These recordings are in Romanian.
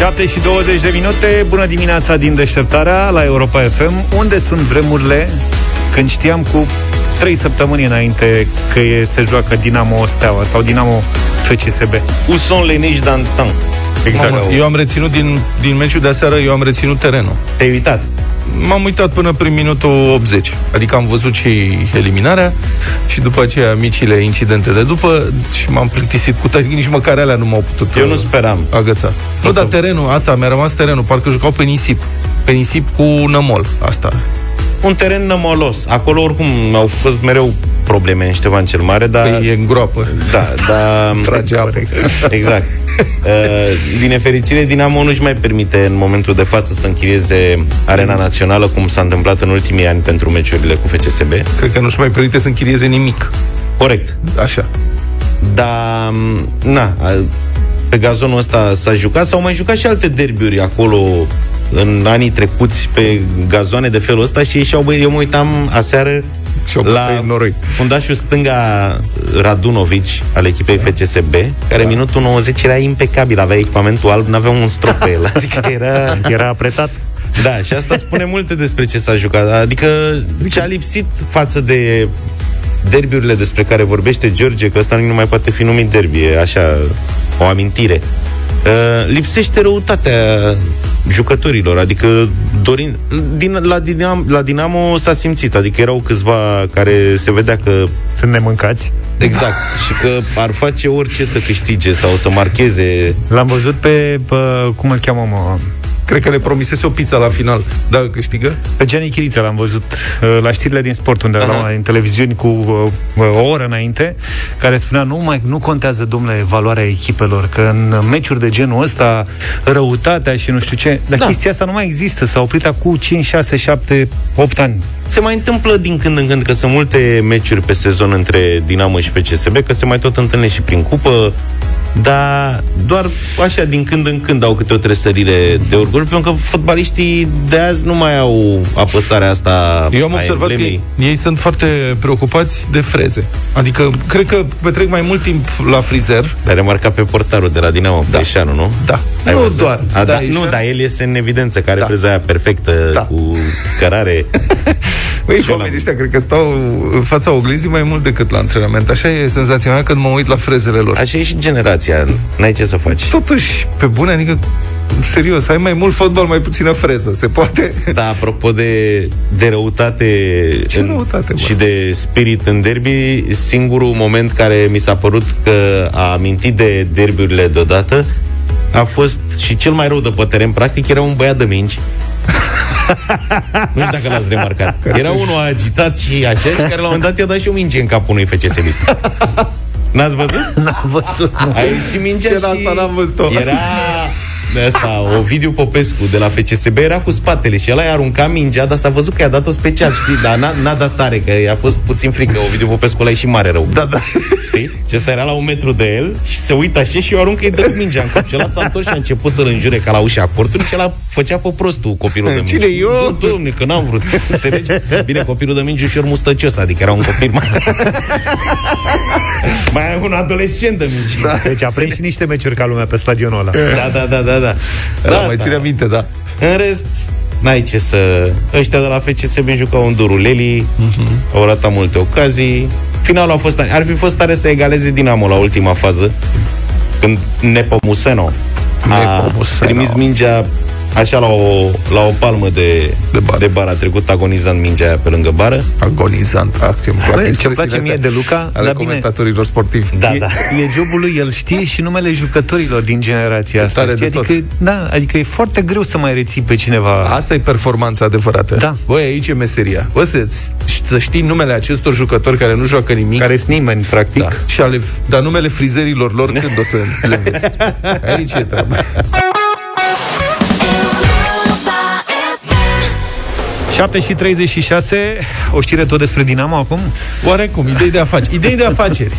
7 și 20 de minute, bună dimineața din deșteptarea la Europa FM. Unde sunt vremurile când știam cu 3 săptămâni înainte că e, se joacă Dinamo Steaua sau Dinamo FCSB? Où sont les neiges d'antan? Exact. Mamă, eu am reținut din, din meciul de aseară, eu am reținut terenul. Te-ai uitat? M-am uitat până prin minutul 80. Adică am văzut și eliminarea și după aceea micile incidente de după și m-am plictisit cu toate, nici măcar alea nu m-au putut Eu nu uh, speram. agăța. Nu, să- dar terenul, asta, mi-a rămas terenul, parcă jucau pe nisip. Pe nisip cu nămol, asta. Un teren nămolos. Acolo oricum au fost mereu probleme în Ștefan cel Mare, dar... Păi e în groapă. Da, da... Trage apă. Exact. Uh, din nefericire, Dinamo nu-și mai permite în momentul de față să închirieze arena națională, cum s-a întâmplat în ultimii ani pentru meciurile cu FCSB. Cred că nu-și mai permite să închirieze nimic. Corect. Așa. Dar, na, a- pe gazonul ăsta s-a jucat, s-au mai jucat și alte derbiuri acolo în anii trecuți pe gazoane de felul ăsta și ieșeau, băi, eu mă uitam aseară Și-au la bătut în noroi. fundașul stânga Radunovici al echipei FCSB, care minutul 90 era impecabil, avea echipamentul alb, n-avea un strop pe el, adică era... Era apretat? Da, și asta spune multe despre ce s-a jucat. Adică ce a lipsit față de derbiurile despre care vorbește George, că ăsta nu mai poate fi numit derby, e așa o amintire. Uh, lipsește răutatea jucătorilor, adică Dorin, din, la, Dinamo, la Dinamo s-a simțit, adică erau câțiva care se vedea că Sunt nemâncați. exact. Și că ar face orice să câștige sau să marcheze. L-am văzut pe, pe cum îl cheamă, mă, Cred că le promisese o pizza la final. Da, câștigă? Pe Gianni Chiriță l-am văzut uh, la știrile din sport, unde la una din televiziuni cu uh, o oră înainte, care spunea, nu mai nu contează, domnule, valoarea echipelor, că în meciuri de genul ăsta, răutatea și nu știu ce, dar Da. chestia asta nu mai există, s-a oprit acum 5, 6, 7, 8 ani. Se mai întâmplă din când în când că sunt multe meciuri pe sezon între Dinamo și PCSB, că se mai tot întâlnește și prin cupă, dar doar așa din când în când au câte o tresărire de orgoliu, pentru că fotbaliștii de azi nu mai au apăsarea asta Eu am a observat că emblemei. ei, ei sunt foarte preocupați de freze. Adică, cred că petrec mai mult timp la frizer. Dar remarcat pe portarul de la Dinamo, da. Peșanu, nu? Da. Ai nu văzut? doar. A, da, ești- nu, dar el este în evidență, care Da. freza aia perfectă, Da. cu cărare. Băi, Și oamenii ăla- ăștia cred că stau în fața oglinzii mai mult decât la antrenament. Așa e senzația mea când mă uit la frezele lor. Așa e și generația, n-ai ce să faci. Totuși, pe bune, adică serios, ai mai mult fotbal, mai puțină freză. Se poate? Da, apropo de, de răutate, Ce răutate, bă? și de spirit în derby, singurul moment care mi s-a părut că a amintit de derbiurile deodată a fost și cel mai rău de pe teren, practic, era un băiat de minci. nu știu dacă l-ați remarcat. Era unul agitat și așa, și care la un moment dat i-a dat și o minge în capul unui FCSB. N-ați văzut? N-am văzut. A ieșit mingea Scena și asta n-am văzut-o. Era de asta, Ovidiu Popescu de la FCSB era cu spatele și el a aruncat mingea, dar s-a văzut că i-a dat-o special, știi? Dar n-a, n-a dat tare, că i-a fost puțin frică. Ovidiu Popescu ăla e și mare rău. Da, da. Știi? Și ăsta era la un metru de el și se uită așa și eu aruncă îi dă cu mingea în cap. Și ăla s-a întors și a început să-l înjure ca la ușa cortului și ăla făcea pe prostul copilul de mingi. Cine, eu? Nu, domne, că n-am vrut. Înțelegi? Bine, copilul de mingi ușor mustăcios, adică era un copil mai... mai un adolescent de mingi. Da. Deci a prins și niște meciuri ca lumea pe stadionul ăla. Da, da, da, da, da. Da, mai asta. ține minte, da. În rest, n-ai ce să... Ăștia de la FCSB jucau un duruleli, uh-huh. au ratat multe ocazii. Finalul a fost tare. Ar fi fost tare să egaleze Dinamo la ultima fază, când Nepomuceno a Nepomuceno. trimis mingea așa la o, la o palmă de, De bară. de bară. A trecut agonizant mingea aia pe lângă bară. Agonizant. Ah, ce-mi plac Băi, ce-mi expresiile place mie astea de Luca, ale dar bine, comentatorilor sportivi. Da, e, da. e jobul lui, el știe și numele jucătorilor din generația asta. tare știi? de tot. Adică, da, adică e foarte greu să mai reții pe cineva. Asta e performanța adevărată. Da. Băi, aici e meseria. Bă, să, să știi numele acestor jucători care nu joacă nimic. care sunt nimeni, practic. Da. Și ale, dar numele frizerilor lor când o să le vezi? Aici e treaba. 7 și 36, o știre tot despre Dinamo acum? Oarecum, idei de afaceri. Idei de afaceri.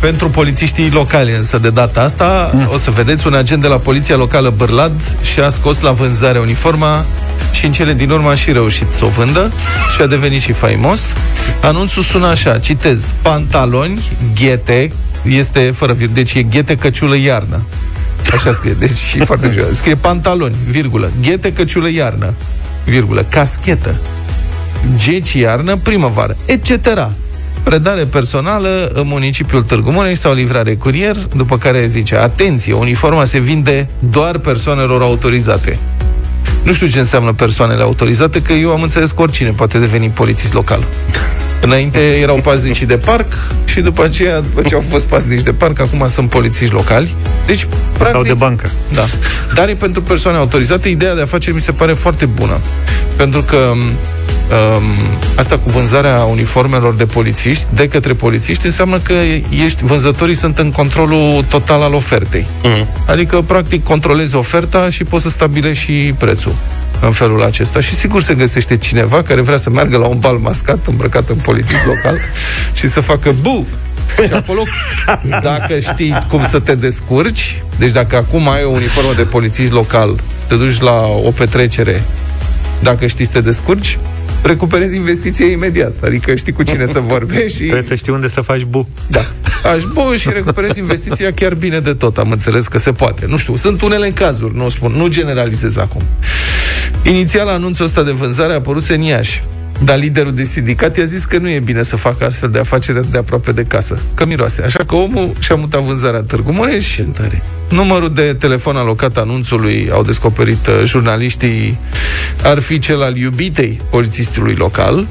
Pentru polițiștii locali, însă, de data asta, mm. o să vedeți un agent de la Poliția Locală Bârlad și a scos la vânzare uniforma și în cele din urmă a și reușit să o vândă și a devenit și faimos. Anunțul sună așa, citez, pantaloni, ghete, este fără vir, deci e ghete căciulă iarnă. Așa scrie, deci și foarte greu. Scrie pantaloni, virgulă, ghete, căciulă, iarnă, virgulă, caschetă, geci, iarnă, primăvară, etc. Predare personală în municipiul Târgu Mureș sau livrare curier, după care zice, atenție, uniforma se vinde doar persoanelor autorizate. Nu știu ce înseamnă persoanele autorizate, că eu am înțeles că oricine poate deveni polițist local. Înainte erau paznicii de parc și după aceea, după ce au fost paznici de parc, acum sunt polițiști locali. Deci, practic, Sau de bancă. Da. Dar e pentru persoane autorizate. Ideea de afaceri mi se pare foarte bună. Pentru că um, asta cu vânzarea uniformelor de polițiști, de către polițiști, înseamnă că ești, vânzătorii sunt în controlul total al ofertei. Mhm. Adică, practic, controlezi oferta și poți să stabilești și prețul în felul acesta. Și sigur se găsește cineva care vrea să meargă la un bal mascat, îmbrăcat în polițist local, și să facă bu! Și acolo, dacă știi cum să te descurci, deci dacă acum ai o uniformă de polițist local, te duci la o petrecere, dacă știi să te descurci, recuperezi investiția imediat. Adică știi cu cine să vorbești și... Trebuie să știi unde să faci bu. Da. Aș bun și recuperezi investiția chiar bine de tot. Am înțeles că se poate. Nu știu, sunt unele cazuri, nu spun, nu generalizez acum. Inițial anunțul ăsta de vânzare a apărut în Iași. Dar liderul de sindicat i-a zis că nu e bine să facă astfel de afaceri de aproape de casă, că miroase. Așa că omul și-a mutat vânzarea în Târgu Mureș. tare. Numărul de telefon alocat anunțului, au descoperit uh, jurnaliștii, ar fi cel al iubitei polițistului local.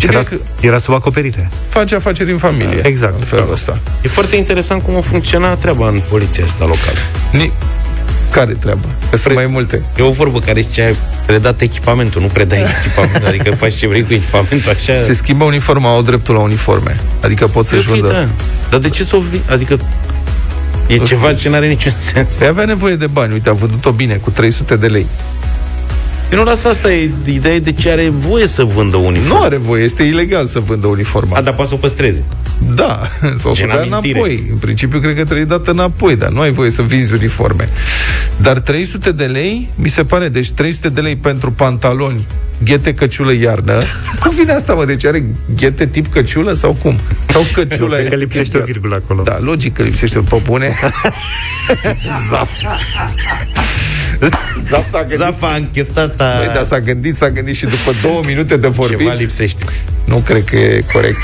Era, Bine că era sub acoperire. face afaceri în familie. Exact. În felul ăsta. E foarte interesant cum a funcționat treaba în poliția asta locală. Ni- care treabă? Că sunt mai multe. E o vorbă care zice ai predat echipamentul, nu predai echipamentul, adică faci ce vrei cu echipamentul, așa... Se schimbă uniforma, au dreptul la uniforme. Adică pot să-și Ok, vândă... da. Dar de ce să o vi- Adică e ceva ce n-are niciun sens. Păi avea nevoie de bani. Uite, a vândut-o bine, cu 300 de lei. Eu nu lasă asta, e ideea e de ce are voie să vândă uniform. Nu are voie, este ilegal să vândă uniforma. A, dar poate să o păstreze. Da, sau să Gen dea amintire. înapoi. În principiu, cred că trebuie dată înapoi, dar nu ai voie să vinzi uniforme. Dar 300 de lei, mi se pare, deci 300 de lei pentru pantaloni, ghete căciulă iarnă. Cum vine asta, mă? Deci are ghete tip căciulă sau cum? Sau căciula Cred că este lipsește tip o virgulă acolo. Da, logic că lipsește pe bune. Zaf. Zaf s-a gândit. Zafa anchetata. Păi, dar s-a gândit, s-a gândit și după două minute de vorbit, Ceva lipsește. nu cred că e corect.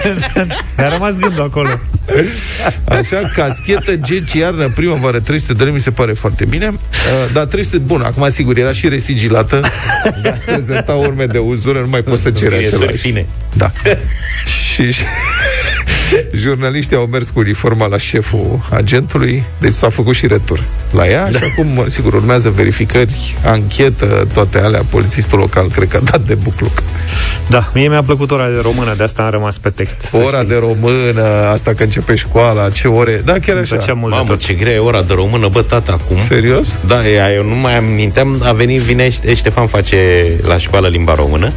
Mi-a rămas gândul acolo. Așa, caschetă, geci, iarnă, primăvară, 300 de lei, mi se pare foarte bine. Uh, dar 300, bun, acum sigur, era și resigilată. Prezenta urme de uzură, nu mai poți să ceri Scrieturi același. fine. Da. și, și jurnaliștii au mers cu uniforma la șeful agentului, deci s-a făcut și retur la ea da. și acum, sigur, urmează verificări, anchetă, toate alea. Polițistul local cred că a dat de bucluc. Da, mie mi-a plăcut ora de română, de asta am rămas pe text. să Ora știi. de română, asta că începe școala, ce ore... Da, chiar Îmi plăcea așa. mult de Mamă, tot. ce grea e ora de română, bă, tata, acum. Serios? Da, ea, eu nu mai aminteam, a venit, vine, Ște- Ștefan face la școală limba română,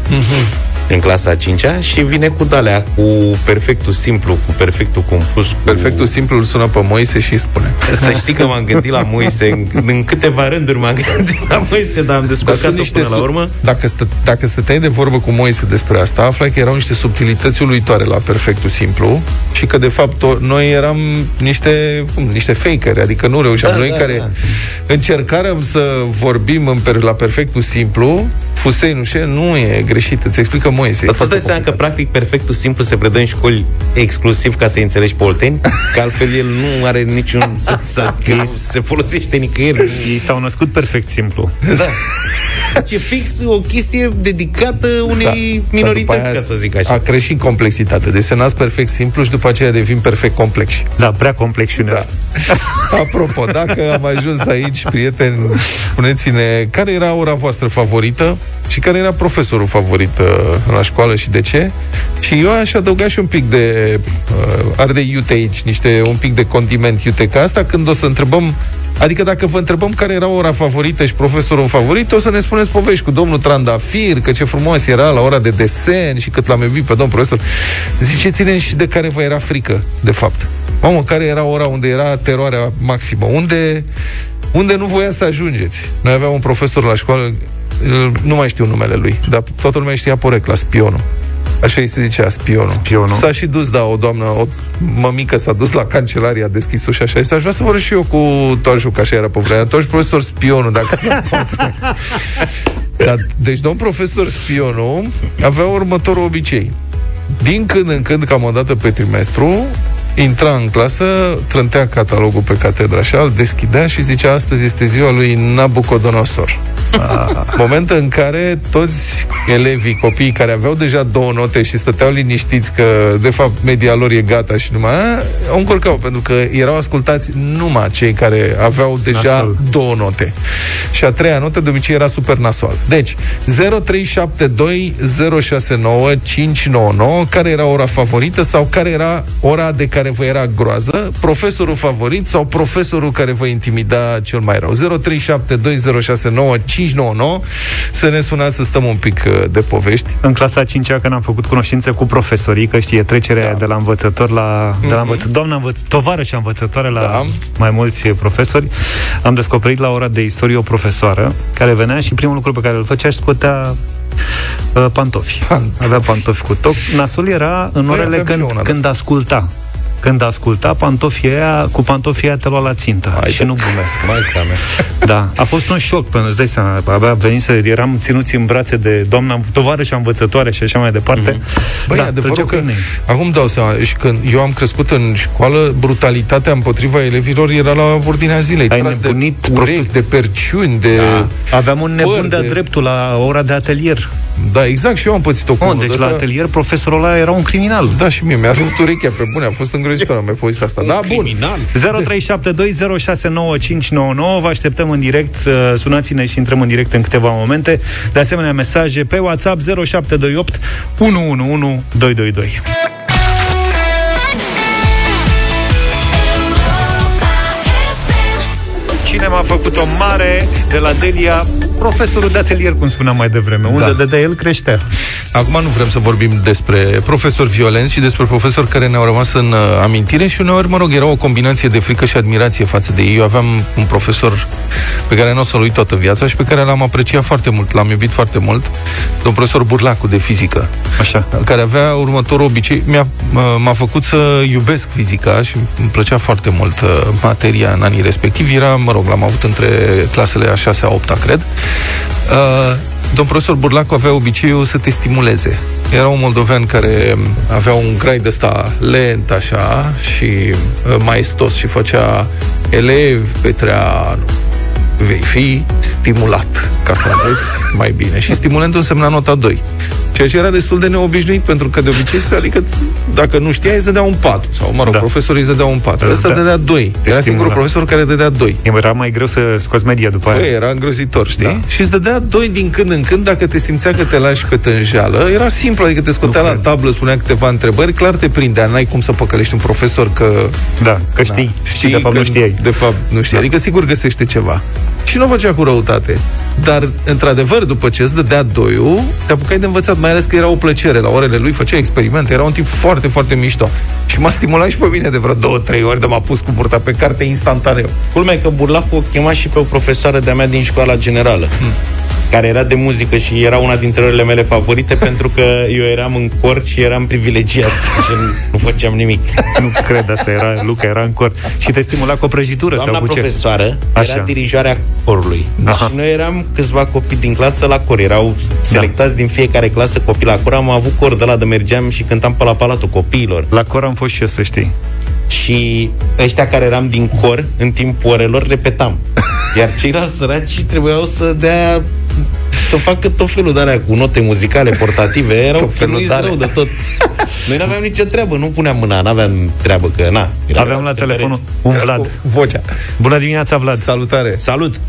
în clasa a 5-a, și vine cu dalea, cu perfectul simplu, cu perfectul compus, cu... Perfectul simplu îl sună pe Moise și îi spune. Să știi că m-am gândit la Moise, în, în câteva rânduri m-am gândit la Moise, dar am Dar descurcat-o până la sub- urmă. Dacă, stă, dacă stăteai de vorbă cu Moise despre asta, aflai că erau niște subtilități uluitoare la perfectul simplu și că, de fapt, o, noi eram niște, cum, niște fakeri, adică nu reușeam. Da, noi da, care da. încercăm să vorbim în per, la perfectul simplu, Fusei, nu știu, nu e greșit, îți explică Moise. Dar tu îți dai seama că, practic, perfectul simplu se predă în școli exclusiv ca să înțelegi pe olteni, că altfel el nu are niciun sens, că nu se folosește nicăieri. Ei s-au născut perfect simplu. Da. Deci e fix o chestie dedicată unei Da. minorități, Dar după aia ca să zic așa. A creșit complexitate. Deci se nasc perfect simplu și după aceea devin perfect complexi. Da, prea complex și uneori. Apropo, dacă am ajuns aici, prieteni, spuneți-ne care era ora voastră favorită și care era profesorul favorit uh, la școală și de ce. Și eu aș adăuga și un pic de uh, ardei iute aici, niște, un pic de condiment iute, ca asta când o să întrebăm Adică dacă vă întrebăm care era ora favorită și profesorul favorit, o să ne spuneți povești cu domnul Trandafir, că ce frumos era la ora de desen și cât l-am iubit pe domnul profesor. Ziceți-ne și de care vă era frică, de fapt. Mamă, care era ora unde era teroarea maximă? Unde, unde nu voia să ajungeți? Noi aveam un profesor la școală, îl- nu mai știu numele lui, dar toată lumea știa porecla, spionul. Așa îi se zicea, spionul. Spionul. S-a și dus, da, o doamnă, o mămică s-a dus la cancelarie, a deschis ușa și a zis, aș vrea să vorbesc și eu cu Toașu, că așa era pe vremea. Toașu profesor spionul, dacă se poate. da, deci, domn profesor spionul avea următorul obicei. Din când în când, cam o dată pe trimestru, intra în clasă, trântea catalogul pe catedra așa, îl deschidea și zicea astăzi este ziua lui Nabucodonosor. Ah. Moment în care toți elevii, copiii care aveau deja două note și stăteau liniștiți că de fapt media lor e gata și numai aia, au încurcau, pentru că erau ascultați numai cei care aveau deja Nasol. două note. Și a treia notă de obicei era super nasoal. Deci, 0372 069 599, care era ora favorită sau care era ora de care vă era groază, profesorul favorit sau profesorul care vă intimida cel mai rău. 0372 599 să ne sunați să stăm un pic uh, de povești. În clasa 5 când am făcut cunoștințe cu profesorii, că știe trecerea da. de la învățător la... Mm-hmm. De la mhm. învăț- doamna învăț- tovară și învățătoare la da. mai mulți profesori, am descoperit la ora de istorie o profesoară care venea și primul lucru pe care îl făcea și scotea uh, pantofi. pantofi. Avea pantofi cu toc. Nasul era în păi orele când, când asculta când asculta pantofii aia, cu pantofii aia te lua la țintă. Hai și nu glumesc. Mai Da. A fost un șoc, pentru că dai seama, abia venise, eram ținuți în brațe de doamna tovarăș și învățătoare și așa mai departe. Mm-hmm. Băi, da, adevărul că, acum dau seama, și când eu am crescut în școală, brutalitatea împotriva elevilor era la ordinea zilei. Ai Tras nebunit de urechi, de perciuni, de... Da. Aveam un nebun de-a de... dreptul la ora de atelier. Da, exact, și eu am pățit-o cu oh, Deci la atelier profesorul ăla era un criminal. Da, și mie mi-a rupt urechea pe bune, a fost îngrozitor, am mai povestit asta. Un da, criminal. bun. 0372069599, vă așteptăm în direct, uh, sunați-ne și intrăm în direct în câteva momente. De asemenea, mesaje pe WhatsApp 0728 111222. Cine m-a făcut o mare de la Delia profesorul de atelier, cum spuneam mai devreme, unde da. de, de el creștea. Acum nu vrem să vorbim despre profesori violenți și despre profesori care ne-au rămas în uh, amintire și uneori, mă rog, era o combinație de frică și admirație față de ei. Eu aveam un profesor pe care nu o să-l uit toată viața și pe care l-am apreciat foarte mult, l-am iubit foarte mult, domn profesor Burlacu de fizică. Așa. Care avea următorul obicei, mi-a, m-a făcut să iubesc fizica și îmi plăcea foarte mult uh, materia în anii respectivi. Era, mă rog, l-am avut între clasele a 6 a 8 cred. Uh, domn profesor Burlacu avea obiceiul să te stimuleze. Era un moldovean care avea un grai de ăsta lent așa și uh, maestos și făcea elevi, Petreanu, vei fi stimulat ca să înveți mai bine. Și stimulentul însemna nota 2. Ceea ce era destul de neobișnuit, pentru că de obicei, adică dacă nu știai, îți dădea un 4. Sau, mă rog, da. profesorii îți dădea un 4. Ăsta da. dădea 2. Era singurul profesor care dădea 2. Era mai greu să scoți media după aia. Băi, era îngrozitor, știi? Da. Și îți dădea 2 din când în când dacă te simțea că te lași pe tânjeală. Era simplu, adică te scotea nu la cred. tablă, spunea câteva întrebări, clar te prindea. N-ai cum să păcălești un profesor că... Da, că știi. Da. Știi, de fapt nu știai. De fapt nu știi. Da. Adică sigur găsește ceva. Și nu făcea cu răutate. Dar, într-adevăr, după ce îți dădea doiul, te apucai de învățat, mai ales că era o plăcere. La orele lui făcea experimente, era un tip foarte, foarte mișto. Și m-a stimulat și pe mine de vreo două, trei ori, de m-a pus cu burta pe carte instantaneu. Culmea că Burlacu o chema și pe o profesoară de-a mea din școala generală. Hmm care era de muzică și era una dintre orele mele favorite pentru că eu eram în cor și eram privilegiat și nu, nu făceam nimic. Nu cred, asta era, Luca era în cor. Și te stimula cu o prăjitură Doamna sau cu profesoară ce? era Așa. dirijoarea corului. Aha. Și noi eram câțiva copii din clasă la cor. Erau selectați da. din fiecare clasă copii la cor. Am avut cor de la de mergeam și cântam pe la palatul copiilor. La cor am fost și eu, să știi. Și ăștia care eram din cor, în timpul orelor, repetam. Iar ceilalți săraci trebuiau să dea să facă tot felul de alea cu note muzicale portative, erau tot felul de rău de tot. Noi nu aveam nicio treabă, nu puneam mâna, nu aveam treabă, că na. Aveam la telefonul un Vlad. Vocea. Bună dimineața, Vlad. Salutare. Salut.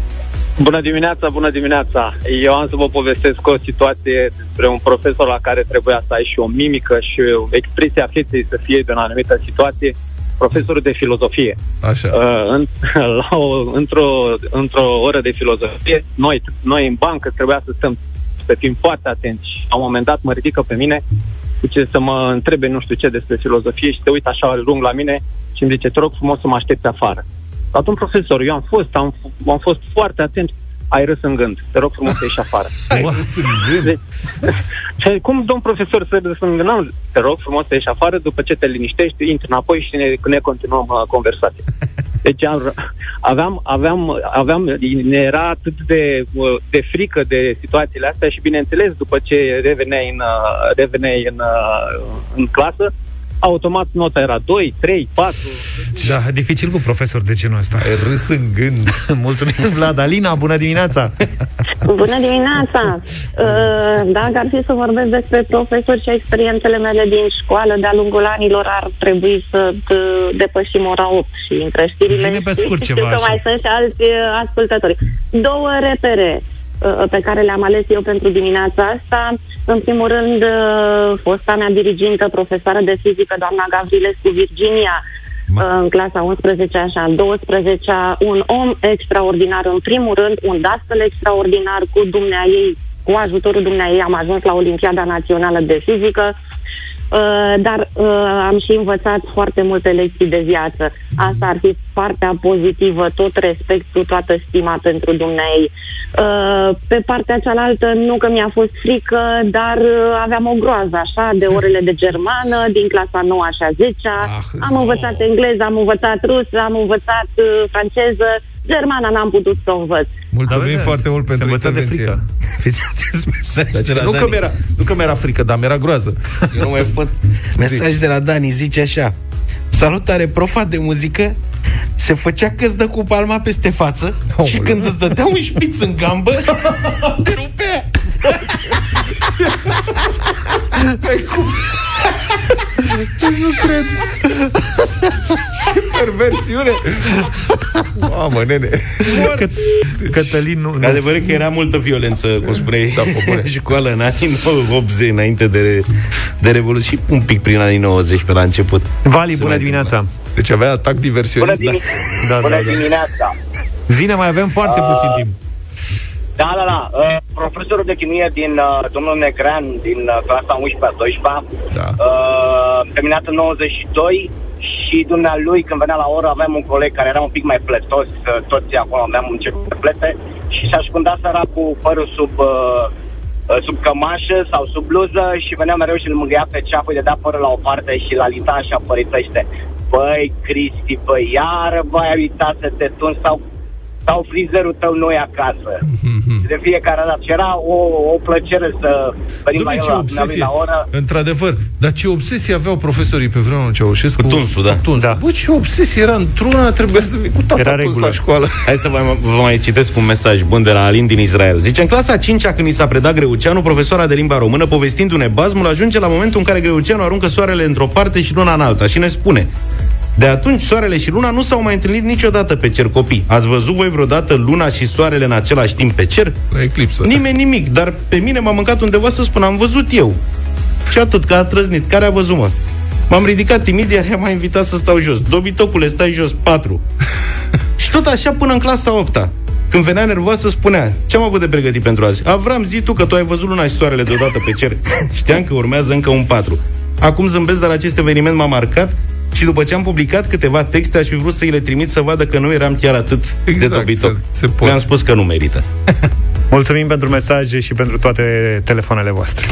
Bună dimineața, bună dimineața. Eu am să vă povestesc o situație despre un profesor la care trebuia să ai și o mimică și o expresie a feței să fie de o anumită situație profesorul de filozofie. Așa. Uh, în, la o, într-o, într-o oră de filozofie, noi, noi în bancă trebuia să stăm, să fim foarte atenți. Și la un moment dat mă ridică pe mine zice, să mă întrebe nu știu ce despre filozofie și te uit așa lung la mine și îmi zice, te rog frumos să mă aștepți afară. Atunci profesor, eu am fost, am, am fost foarte atent, ai râs în gând. Te rog frumos să ieși afară. Deci, ce- cum, domn profesor, să râs în gând? N-am- Te rog frumos să ieși afară, după ce te liniștești, intri înapoi și ne, ne continuăm uh, conversația. Deci am, aveam, aveam, aveam, ne era atât de, uh, de frică de situațiile astea și bineînțeles după ce reveneai în, uh, reveneai în, uh, în clasă, automat nota era 2, 3, 4. Da, dificil cu profesor de genul ăsta. Ai râs în gând. Mulțumim, Vlad. Alina, bună dimineața! Bună dimineața! Uh, Dacă ar fi să vorbesc despre profesori și experiențele mele din școală de-a lungul anilor, ar trebui să uh, depășim ora 8 și între știrile Zine pe și scurt știu ceva, că așa. mai sunt și alți uh, ascultători. Două repere uh, pe care le-am ales eu pentru dimineața asta. În primul rând, uh, fosta mea dirigintă, profesoară de fizică, doamna Gavrilescu Virginia, Ma- uh, în clasa 11 și a 12 un om extraordinar în primul rând, un dascăl extraordinar cu dumnea ei, cu ajutorul dumnea ei am ajuns la Olimpiada Națională de Fizică, Uh, dar uh, am și învățat foarte multe lecții de viață. Asta ar fi partea pozitivă, tot respectul, toată stima pentru dumneai. Uh, pe partea cealaltă, nu că mi-a fost frică, dar uh, aveam o groază așa de orele de germană, din clasa 9 și a 10 Ah, Am zo. învățat engleză, am învățat rusă, am învățat uh, franceză, germana n-am putut să o învăț. Mulțumim Aveți- foarte mult se pentru învăța de intervenție. frică. Fiți atenți, mesaj Dar de ce- la nu, că Dani. mi-era, nu că mi-era frică, dar mi-era groază. Eu nu mai pot. Mesaj de la Dani zice așa. Salutare, profa de muzică se făcea că îți dă cu palma peste față Aoleu. și când îți dădea un șpiț în gambă, te rupea. nu cred. Ce perversiune. Mamă, nene. Că, Cătălin nu... nu. Adevărat că era multă violență, cum spuneai, Da, pe bune. școală în anii 80, înainte de, de Revoluție și un pic prin anii 90 pe la început. Vali, Se bună mai dimineața! Deci avea atac diversionist. Bună, dimi- Da, Bună da, da. dimineața! Vine, mai avem foarte puțin timp. Da, da, da. Uh, profesorul de chimie din uh, domnul Negrean, din uh, clasa 11-a 12 Da. uh, terminat în 92 și dumnealui, când venea la oră, aveam un coleg care era un pic mai plătos, uh, toți acolo aveam început de plete și și-a șcundat săra cu părul sub, uh, uh, sub cămașă sau sub bluză și venea mereu și îl mângâia pe ceapă, îi dădea părul la o parte și la lita așa părițește. Băi, Cristi, băi, iară, băi, ai uitat să te tun sau sau frizerul tău nu e acasă. Și de fiecare dată. Și era o, o plăcere să venim la Dom'le, el ce la, obsesie, la oră. într-adevăr, dar ce obsesie aveau profesorii pe vremea lui Ceaușescu Cu tunsul, da. Cu tunsul. Da. Bă, ce obsesie era într-una, trebuia să vii cu tata Era tuns regulă. la școală. Hai să vă, vă mai citesc un mesaj bun de la Alin din Israel. Zice, în clasa 5 când i s-a predat Greuceanu, profesoara de limba română, povestindu-ne bazmul, ajunge la momentul în care Greuceanu aruncă soarele într-o parte și luna în alta și ne spune de atunci, soarele și luna nu s-au mai întâlnit niciodată pe cer copii. Ați văzut voi vreodată luna și soarele în același timp pe cer? La eclipsă. Nimeni nimic, dar pe mine m-a mâncat undeva să spun, am văzut eu. Și atât, că a trăznit. Care a văzut, mă? M-am ridicat timid, iar ea m-a invitat să stau jos. Dobitocule, stai jos, patru. și tot așa până în clasa 8 când venea nervoasă, spunea Ce am avut de pregătit pentru azi? Avram, zi tu că tu ai văzut luna și soarele deodată pe cer Știam că urmează încă un patru Acum zâmbesc, dar acest eveniment m-a marcat și după ce am publicat câteva texte, aș fi vrut să îi le trimit să vadă că nu eram chiar atât Exact, de dobitoc. se- se poate. Mi-am spus că nu merită. Mulțumim pentru mesaje și pentru toate telefoanele voastre.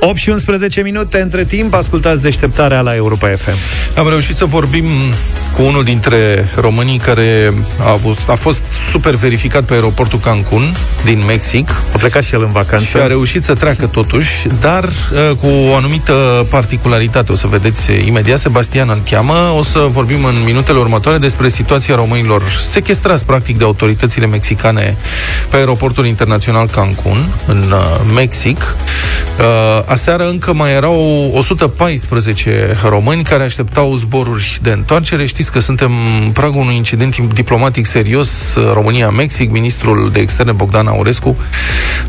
8 și 11 minute între timp, ascultați deșteptarea la Europa FM. Am reușit să vorbim cu unul dintre românii care a, avut, a fost super verificat pe aeroportul Cancun din Mexic A plecat și el în vacanță. și a reușit să treacă totuși, dar uh, cu o anumită particularitate. O să vedeți uh, imediat, Sebastian îl cheamă. O să vorbim în minutele următoare despre situația românilor sequestrați practic de autoritățile mexicane pe aeroportul internațional Cancun, în uh, Mexic. Uh, aseară încă mai erau 114 români care așteptau zboruri de întoarcere. Știți că suntem în pragul unui incident diplomatic serios uh, România-Mexic. Ministrul de Externe Bogdan Aurescu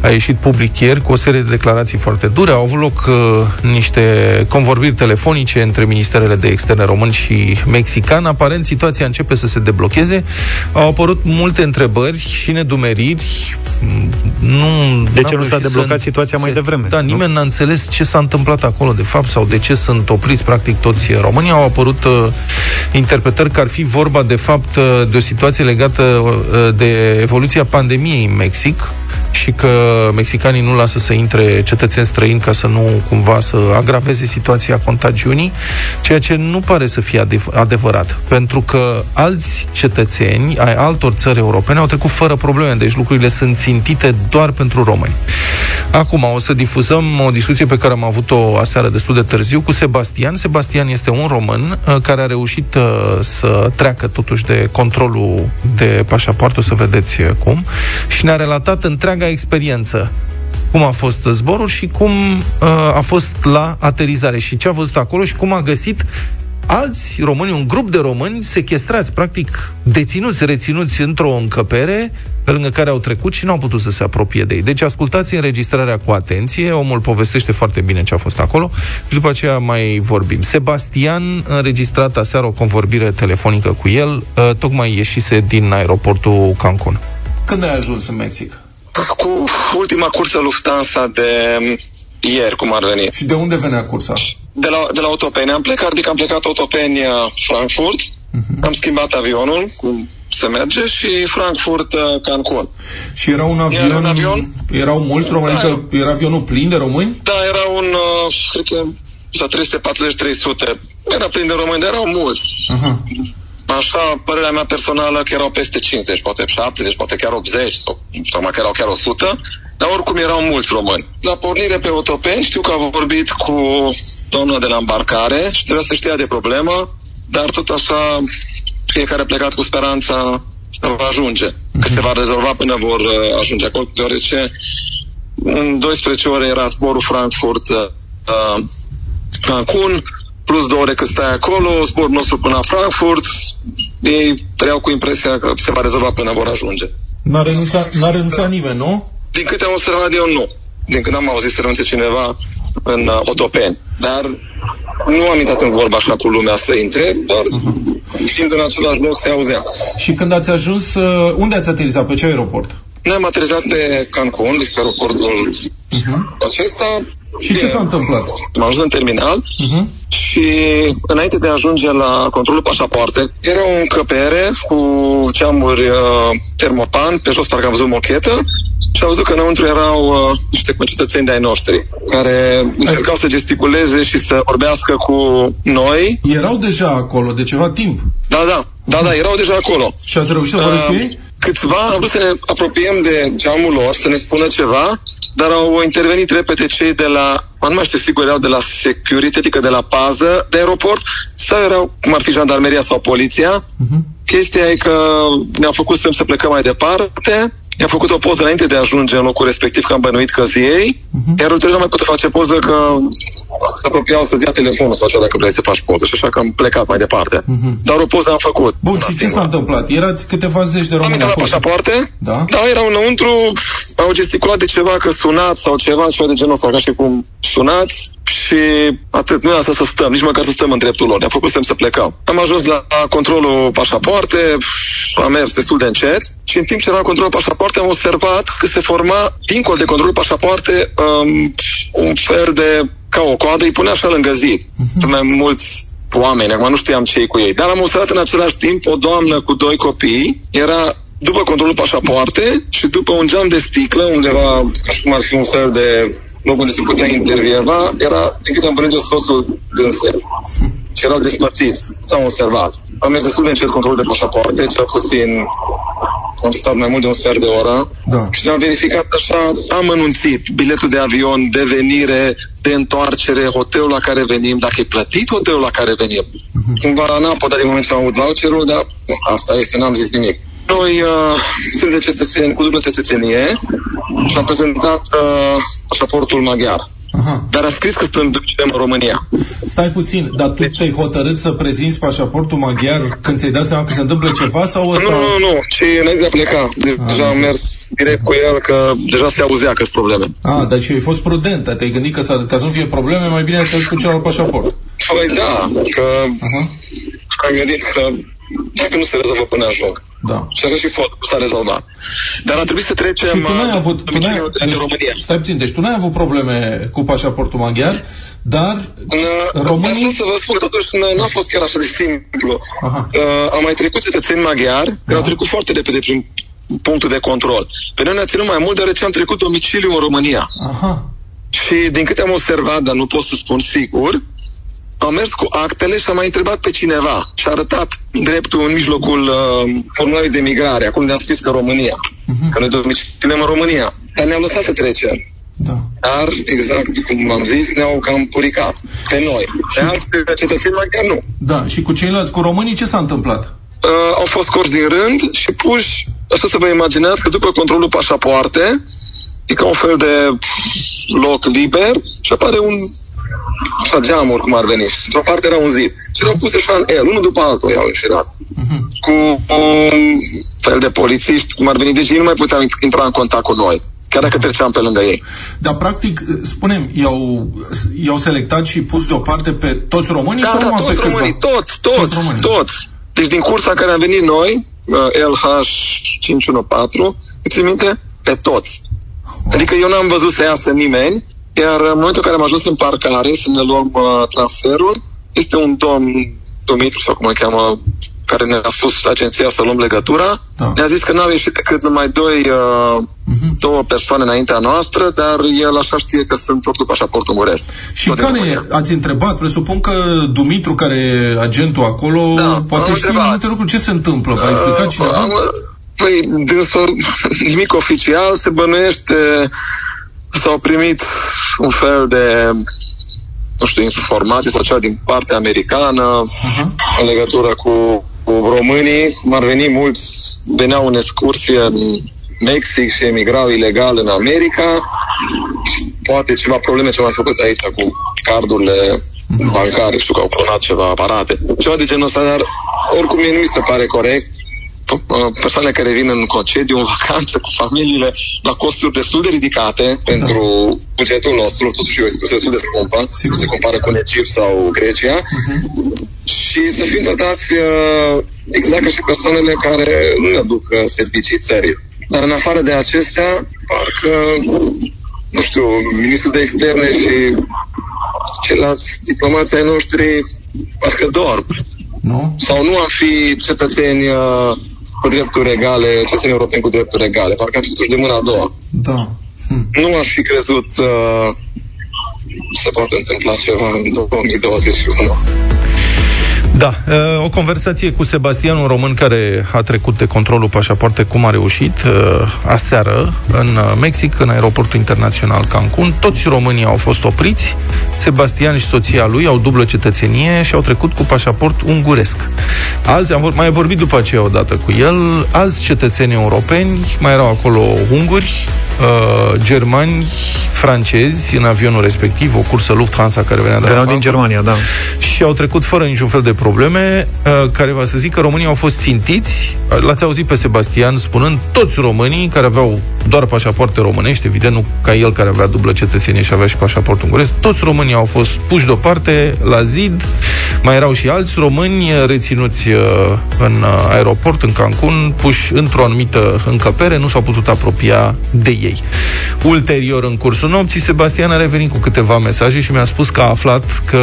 a ieșit public ieri cu o serie de declarații foarte dure. Au avut loc uh, niște convorbiri telefonice între ministerele de externe român și mexican. Aparent, situația începe să se deblocheze. Au apărut multe întrebări și nedumeriri Nu, De n-am ce nu s-a reușit deblocat să situația mai înțeleg. devreme, Da, nu? nimeni n-a înțeles ce s-a întâmplat acolo, de fapt, sau de ce sunt opriți, practic, toți românii. Au apărut uh, interpretări că ar fi vorba, de fapt, uh, de o situație legată uh, de evoluția pandemiei în Mexic și că mexicanii nu lasă să intre cetățeni străini ca să nu cumva să agraveze situația contagiunii, ceea ce nu pare să fie adev- adevărat, pentru că alți cetățeni ai altor țări europene au trecut fără probleme, deci lucrurile sunt țintite doar pentru români. Acum o să difuzăm o discuție pe care am avut-o aseară destul de târziu cu Sebastian. Sebastian este un român uh, care a reușit uh, să treacă totuși de controlul de pașaport, o să vedeți uh, cum, și ne-a relatat întreaga experiență. Cum a fost zborul și cum uh, a fost la aterizare. Și ce a văzut acolo și cum a găsit alți români, un grup de români sequestrați, practic deținuți, reținuți într-o încăpere pe lângă care au trecut și nu au putut să se apropie de ei. Deci ascultați înregistrarea cu atenție, omul povestește foarte bine ce a fost acolo și după aceea mai vorbim. Sebastian a înregistrat aseară o convorbire telefonică cu el, uh, tocmai ieșise din aeroportul Cancun. Când ai ajuns în Mexic? Cu ultima cursă Lufthansa de mm, ieri, cum ar veni. Și de unde venea cursa? De la, de la Otopeni am plecat, adică am plecat Otopeni uh, Frankfurt, Mhm. am schimbat avionul, cum se merge, și Frankfurt uh, Cancun. Și era un avion, Era un avion? erau mulți români, Da. adică era avionul plin de români? Da, era un, uh, cred că, sau 340-300. Era plin de români, dar erau mulți. Aha. Așa, părerea mea personală că erau peste 50, poate 70, poate chiar 80 sau, sau mai că erau chiar 100, dar oricum erau mulți români. La pornire pe Otopeni știu că a vorbit cu doamna de la embarcare și trebuia să știa de problemă, dar tot așa fiecare a plecat cu speranța că va ajunge, că se va rezolva până vor uh, ajunge acolo, deoarece în 12 ore era zborul Frankfurt uh, Cancun, plus două ore cât stai acolo, zborul nostru până la Frankfurt, ei trăiau cu impresia că se va rezolva până vor ajunge. N-a renunțat, n-a renunțat nimeni, nu? Din câte am observat eu, nu. Din când am auzit să renunțe cineva în uh, Otopeni. Dar nu am intrat în vorba așa cu lumea să intre, dar fiind în același loc se auzea. Și când ați ajuns, uh, unde ați aterizat? Pe ce aeroport? Noi am aterizat pe Cancun, deci pe aeroportul acesta. Și ce E, s-a întâmplat? Am ajuns în terminal Uh-huh. Și înainte de a ajunge la controlul pașapoarte, era o încăpere cu geamuri uh, termopan, pe jos parcă am văzut mochetă și am văzut că înăuntru erau uh, niște concetățeni de-ai noștri care încercau să gesticuleze și să vorbească cu noi. Erau deja acolo de ceva timp. Da, da, da, da, erau deja acolo. Și ați reușit să vorbiți cu ei? Câțiva am vrut să ne apropiem de geamul lor, să ne spună ceva, dar au intervenit repede cei de la, nu mai știu sigur, erau de la security, adică de la pază de aeroport, sau erau, cum ar fi jandarmeria sau poliția. Chestia e că ne-au făcut semn să plecăm mai departe, i-am făcut o poză înainte de a ajunge în locul respectiv, că am bănuit că zi ei, iar ulterior nu mai pot face poză că se apropiau să-ți ia telefonul sau ceva dacă vrei să faci poză și așa că am plecat mai departe. Dar o poză am făcut. Bun, Una și ce singură. s-a întâmplat? Erați câteva zeci de Am români intrat la acolo. pașapoarte. Da. Da, erau înăuntru, au gesticulat de ceva că sunați sau ceva, ceva de genul ăsta, ca și cum sunați și atât. Nu era să, să stăm, nici măcar să stăm în dreptul lor. Ne-a făcut semn să plecăm. Am ajuns la controlul pașapoarte, am mers destul de încet și în timp ce eram la controlul pașapoarte am observat că se forma, dincolo de controlul pașapoarte, um, un fel de ca o coadă, îi punea așa lângă zid. Uh-huh. Mai mulți oameni, acum nu știam ce cu ei. Dar am observat în același timp o doamnă cu doi copii, era după controlul pașapoarte și după un geam de sticlă, undeva, ca și cum ar fi un fel de loc unde se putea intervieva, era, din câte am bănuit, sosul dânsei. Și erau despărțiți. S-au observat. Am mers destul de încet controlul de pașapoarte, cel puțin am stat mai mult de un sfert de oră Da. și ne-am verificat așa, am anunțit biletul de avion, de venire, de întoarcere, hotelul la care venim, dacă e plătit hotelul la care venim. Cumva n-am putut din moment ce am avut voucherul, dar nu, asta este, n-am zis nimic. Noi uh, suntem cetățeni cu dublă cetățenie și am prezentat uh, pașaportul maghiar. Aha. Dar a scris că suntem în România. Stai puțin, dar tu Deci- te-ai hotărât să prezinți pașaportul maghiar când ți-ai dat seama că se întâmplă ceva sau ăsta... Nu, nu, nu, ci înainte de a pleca. Deja am mers direct cu el, că deja se auzea că sunt probleme. A, deci ai fost prudent, te-ai gândit că să, ca să nu fie probleme, mai bine te cu celălalt pașaport. Păi da, că Aha. am gândit că dacă nu se rezolvă până ajung. Da. Și așa și fost, s-a rezolvat. Dar a trebuit să trecem Și tu n-ai uh, avut, tu n-ai, domiciliul în deci, România. stai puțin, deci tu n-ai avut probleme cu pașaportul maghiar, dar Românii... românii... Asta să vă spun, totuși n- n-a fost chiar așa de simplu. Aha. Uh, au mai trecut cetățeni maghiari, da. care au trecut foarte repede prin punctul de control. Pe noi ne-a ținut mai mult, deoarece am trecut domiciliu în România. Aha, Și din câte am observat, dar nu pot să spun sigur, am mers cu actele și am mai întrebat pe cineva și a arătat dreptul în mijlocul uh, formulării de migrare. Acum ne-a scris că România, că noi domiciliem în România. Dar ne-au lăsat să trecem. da. Dar, exact cum am zis, ne-au cam puricat pe noi. Pe alți cetățeni maghiari nu. Da, și cu ceilalți, cu românii, ce s-a întâmplat? uh, au fost scoși din rând și puși, așa să vă imaginați că după controlul pașapoarte, e ca un fel de loc liber și apare un așa geamuri, cum ar veni. Și într-o parte era un zid. Și erau puse așa în el, unul după altul i-au înșirat. Cu un fel de polițiști, cum ar veni. Deci ei nu mai puteau int- intra în contact cu noi. Chiar dacă treceam pe lângă ei. Dar, practic, spunem, i-au, i-au selectat și pus deoparte pe toți românii Da, sau da, numai toți pe câțiva? românii, toți, toți, Toți românii. toți. Deci din cursa în care am venit noi, uh, LH 514, îți minte? Pe toți. Adică eu n-am văzut să iasă nimeni, iar în momentul în care am ajuns în parcare să ne luăm uh, transferul, este un domn, Dumitru sau cum îl cheamă, care ne-a spus agenția să luăm legătura, Da. ne-a zis că n-au ieșit decât numai doi, uh, două persoane înaintea noastră, dar el așa știe că sunt tot cu pașaportul muresc. Și Tot din care, România. ați întrebat, presupun că Dumitru, care e agentul acolo, Da, am poate știe întrebat. multe lucruri. Ce se întâmplă? V-a explicat cineva? Am, Păi, dânsul, nimic oficial, se bănuiește, s-au primit un fel de, nu știu, informații sau ceva din partea americană Aha. în legătură cu, cu românii. Cum ar veni mulți, veneau în excursie în Mexic și emigrau ilegal în America. Și poate ceva probleme ce au mai făcut aici cu cardurile bancare, știu că au clonat ceva aparate. Ceva de genul ăsta, dar oricum mie nu mi se pare corect uh, persoane care vin în concediu, în vacanță cu familiile, la costuri destul de ridicate pentru bugetul nostru, totuși e o excursie destul de scumpă, Sigur. se compară cu un Egipt sau Grecia, și să fim tratați uh, exact ca și persoanele care nu ne aduc uh, servicii țării. Dar în afară de acestea, parcă, nu știu, ministrul de externe și ceilalți diplomații ai noștri parcă dorm Nu? sau nu am fi cetățeni uh, cu drepturi egale, cetățeni europeni cu drepturi egale, parcă am fi totuși de mâna a doua. Da. Hm. Nu aș fi crezut uh, se poate întâmpla ceva în 2021. Da, uh, o conversație cu Sebastian, un român care a trecut de controlul pașapoarte, cum a reușit, uh, aseară, în uh, Mexic, în aeroportul internațional Cancun. Toți românii au fost opriți. Sebastian și soția lui au dublă cetățenie și au trecut cu pașaport unguresc. Alți, am vor- mai vorbit după aceea odată cu el, alți cetățeni europeni, mai erau acolo unguri, uh, germani, francezi, în avionul respectiv, o cursă Lufthansa care venea de la Veneau din Frankfurt Germania, da. și au trecut fără niciun fel de probleme, uh, care va să zic că românii au fost țintiți. L-ați auzit pe Sebastian spunând toți românii care aveau doar pașapoarte românești, evident nu ca el care avea dublă cetățenie și avea și pașaport unguresc, toți românii au fost puși deoparte la zid, mai erau și alți români reținuți uh, în uh, aeroport, în Cancun, puși într-o anumită încăpere, nu s-au putut apropia de ei. Ulterior, în cursul nopții, Sebastian a revenit cu câteva mesaje și mi-a spus că a aflat că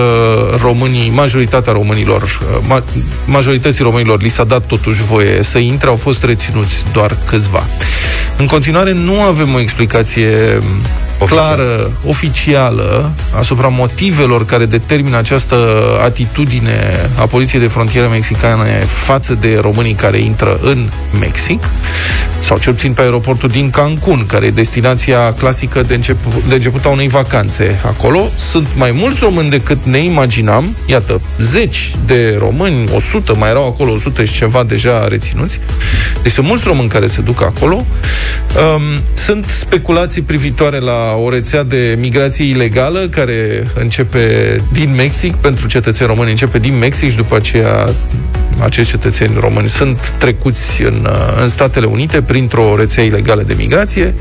românii, majoritatea românilor, uh, ma- majorității românilor li s-a dat totuși voie să intre, au fost reținuți doar câțiva. În continuare, nu avem o explicație Oficial. clară, oficială, asupra motivelor care determină această atitudine a Poliției de Frontieră Mexicane față de românii care intră în Mexic, sau cel puțin pe aeroportul din Cancun, care e destinația clasică de, începu- de început a unei vacanțe acolo. Sunt mai mulți români decât ne imaginam, iată, zeci de români, 100, mai erau acolo 100 și ceva deja reținuți. Deci sunt mulți români care se duc acolo. Um, sunt speculații privitoare la o rețea de migrație ilegală care începe din Mexic, pentru cetățeni români începe din Mexic și după aceea acești cetățeni români sunt trecuți în, uh, în Statele Unite printr-o rețea ilegală de migrație.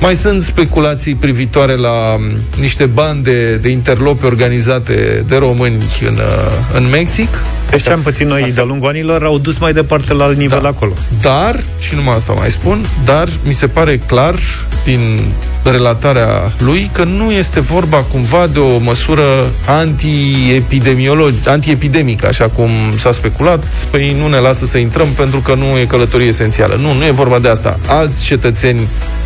Mai sunt speculații privitoare la um, niște bande de interlope organizate de români în, uh, în Mexic, Deci ce am pățit noi de-a lungul anilor au dus mai departe la alt nivel Da. acolo. Dar, și numai asta mai spun, dar mi se pare clar din relatarea lui că nu este vorba cumva de o măsură anti-epidemiolog- anti-epidemică, așa cum s-a speculat, păi nu ne lasă să intrăm pentru că nu e călătorie esențială. Nu, nu e vorba de asta. Alți cetățeni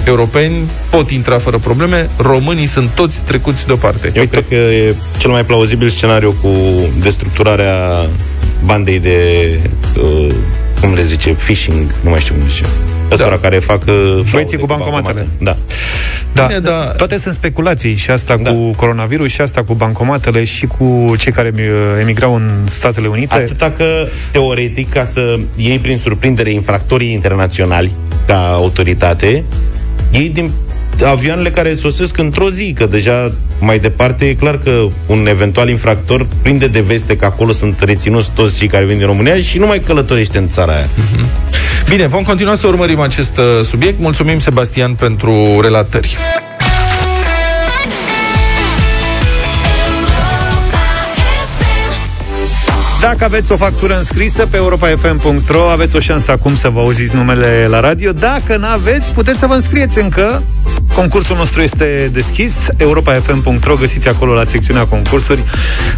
europeni pot intra fără probleme, românii sunt toți trecuți deoparte. Eu cred că e cel mai plauzibil scenariu cu destructurarea bandei de, uh, cum le zice, phishing, nu mai știu cum zice. Ăstora care fac uh, fraude cu bancomatele. Da. Da, Bine, da, dar- toate sunt speculații și asta Da. cu coronavirus și asta cu bancomatele și cu cei care uh, emigrau în Statele Unite. Atâta că, teoretic, ca să iei prin surprindere infractorii internaționali ca autoritate, ei din avioanele care sosesc într-o zi, că deja mai departe e clar că un eventual infractor prinde de veste că acolo sunt reținuți toți cei care vin din România și nu mai călătorește în țara aia. Bine, vom continua să urmărim acest uh, subiect. Mulțumim, Sebastian, pentru relatări. Dacă aveți o factură înscrisă pe europa.fm.ro, aveți o șansă acum să vă auziți numele la radio. Dacă n-aveți, puteți să vă înscrieți încă. Concursul nostru este deschis, europa.fm.ro, găsiți acolo la secțiunea concursuri.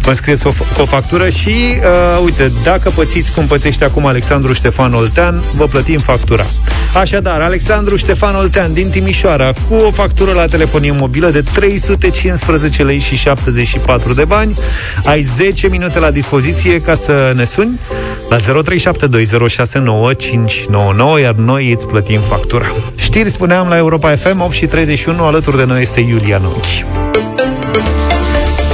Vă înscrieți o f- cu o factură și, uh, uite, dacă pățiți cum pățește acum Alexandru Ștefan Oltean, vă plătim factura. Așadar, Alexandru Ștefan Oltean din Timișoara, cu o factură la telefonie mobilă de 315 lei și 74 de bani, ai 10 minute la dispoziție ca să ne suni la 0372069599, iar noi îți plătim factura. Știri spuneam la Europa FM 8 și 31, alături de noi este Iulia Nunchi.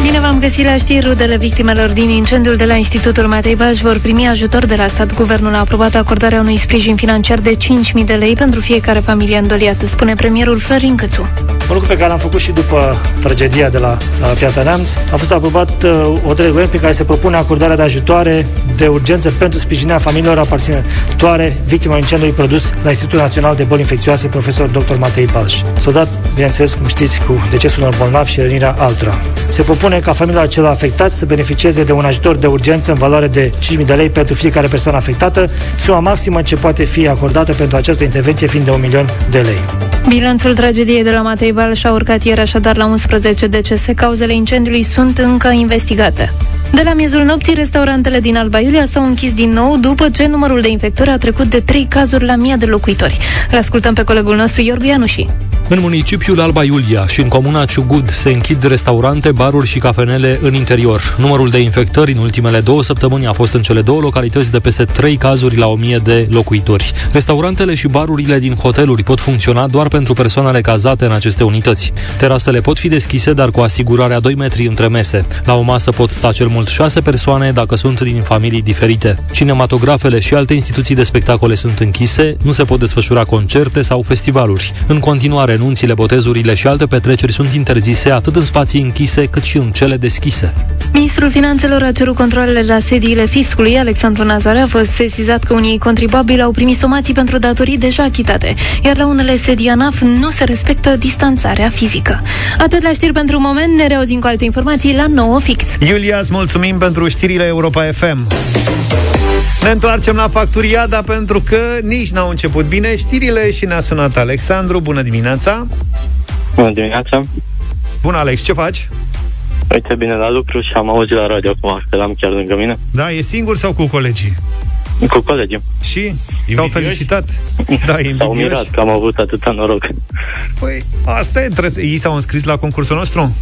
Bine v-am găsit la știri. Rudele victimelor din incendiul de la Institutul Matei Baș vor primi ajutor de la stat. Guvernul a aprobat acordarea unui sprijin financiar de 5.000 de lei pentru fiecare familie îndoliată, spune premierul Florin Cățu. Un lucru pe care l-am făcut și după tragedia de la, la Piatra Neamț, a fost aprobat uh, o regulament prin care se propune acordarea de ajutoare de urgență pentru sprijinirea familiilor aparținătoare victimelor incendiului produs la Institutul Național de Boli Infecțioase, profesor dr. Matei Balș. S-au dat, bineînțeles, cum știți, cu decesul unor bolnavi și rănirea altora. Se propune ca familiile acelor afectați să beneficieze de un ajutor de urgență în valoare de 5.000 de lei pentru fiecare persoană afectată, suma maximă ce poate fi acordată pentru această intervenție fiind de un milion de lei. Bilanțul tragediei de la Matei Balș a urcat ieri așadar la 11 decese. Cauzele incendiului sunt încă investigate. De la miezul nopții, restaurantele din Alba Iulia s-au închis din nou după ce numărul de infectări a trecut de 3 cazuri la mii de locuitori. Îl ascultăm pe colegul nostru Iorgu Ianuși. În municipiul Alba Iulia și în comuna Ciugud se închid restaurante, baruri și cafenele în interior. Numărul de infectări în ultimele două săptămâni a fost în cele două localități de peste 3 cazuri la 1000 de locuitori. Restaurantele și barurile din hoteluri pot funcționa doar pentru persoanele cazate în aceste unități. Terasele pot fi deschise, dar cu asigurarea 2 metri între mese. La o masă pot sta cel mult 6 persoane dacă sunt din familii diferite. Cinematografele și alte instituții de spectacole sunt închise, nu se pot desfășura concerte sau festivaluri. În continuare, nunțile, botezurile și alte petreceri sunt interzise atât în spații închise cât și în cele deschise. Ministrul Finanțelor a cerut controlele la sediile fiscului. Alexandru Nazare a fost sesizat că unii contribuabili au primit somații pentru datorii deja achitate, iar la unele sedii ANAF nu se respectă distanțarea fizică. Atât la știri pentru moment, ne reauzim cu alte informații la 9 fix. Iulia, îți mulțumim pentru știrile Europa FM. Ne întoarcem la facturiada pentru că nici n-au început bine știrile și ne-a sunat Alexandru. Bună dimineața! Bună dimineața! Bună, Alex, ce faci? Uite bine la lucru și am auzit la radio acum că l-am chiar lângă mine. Da, e singur sau cu colegii? Cu colegii. Și? S-au felicitat? Da, S-au invidioși? mirat că am avut atâta noroc. Păi, asta e, trebuie... Ei s-au înscris la concursul nostru?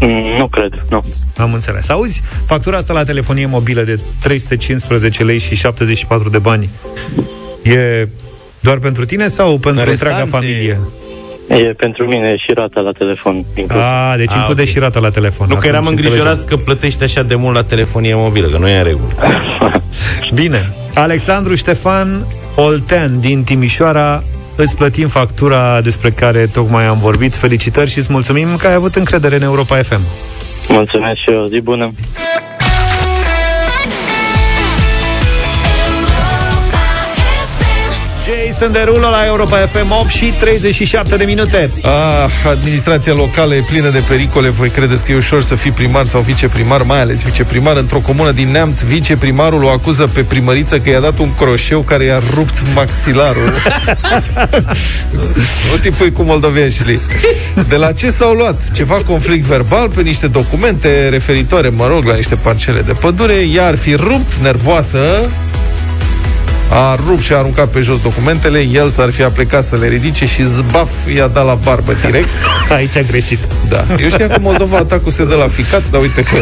Mm, nu cred, nu. Am înțeles. Auzi, factura asta la telefonie mobilă de 315 lei și 74 de bani e doar pentru tine sau pentru întreaga restanțe. familie? E pentru mine și rata la telefon. inclus. A, deci A, include ok. și rata la telefon. Nu că eram Atunci îngrijorați că plătești așa de mult la telefonie mobilă, că nu e în regulă. înțelegem. Bine. Alexandru Ștefan Oltean din Timișoara Îți plătim factura despre care tocmai am vorbit. Felicitări și îți mulțumim că ai avut încredere în Europa FM. Mulțumesc și o zi bună. Jason Derulo la Europa FM 8 și 37 de minute. Ah, administrația locală e plină de pericole. Voi credeți că e ușor să fii primar sau viceprimar, mai ales viceprimar într-o comună din Neamț. Viceprimarul o acuză pe primăriță că i-a dat un croșeu care i-a rupt maxilarul. nu tipui cu moldovenșilii. De la ce s-au luat? Ceva conflict verbal pe niște documente referitoare, mă rog, la niște parcele de pădure. Ea ar fi rupt, nervoasă, a rupt și a aruncat pe jos documentele, el s-ar fi aplecat să le ridice și zbaf i-a dat la barbă direct. Aici a greșit. Da. Eu știam că Moldova atacul se dă la ficat, dar uite că...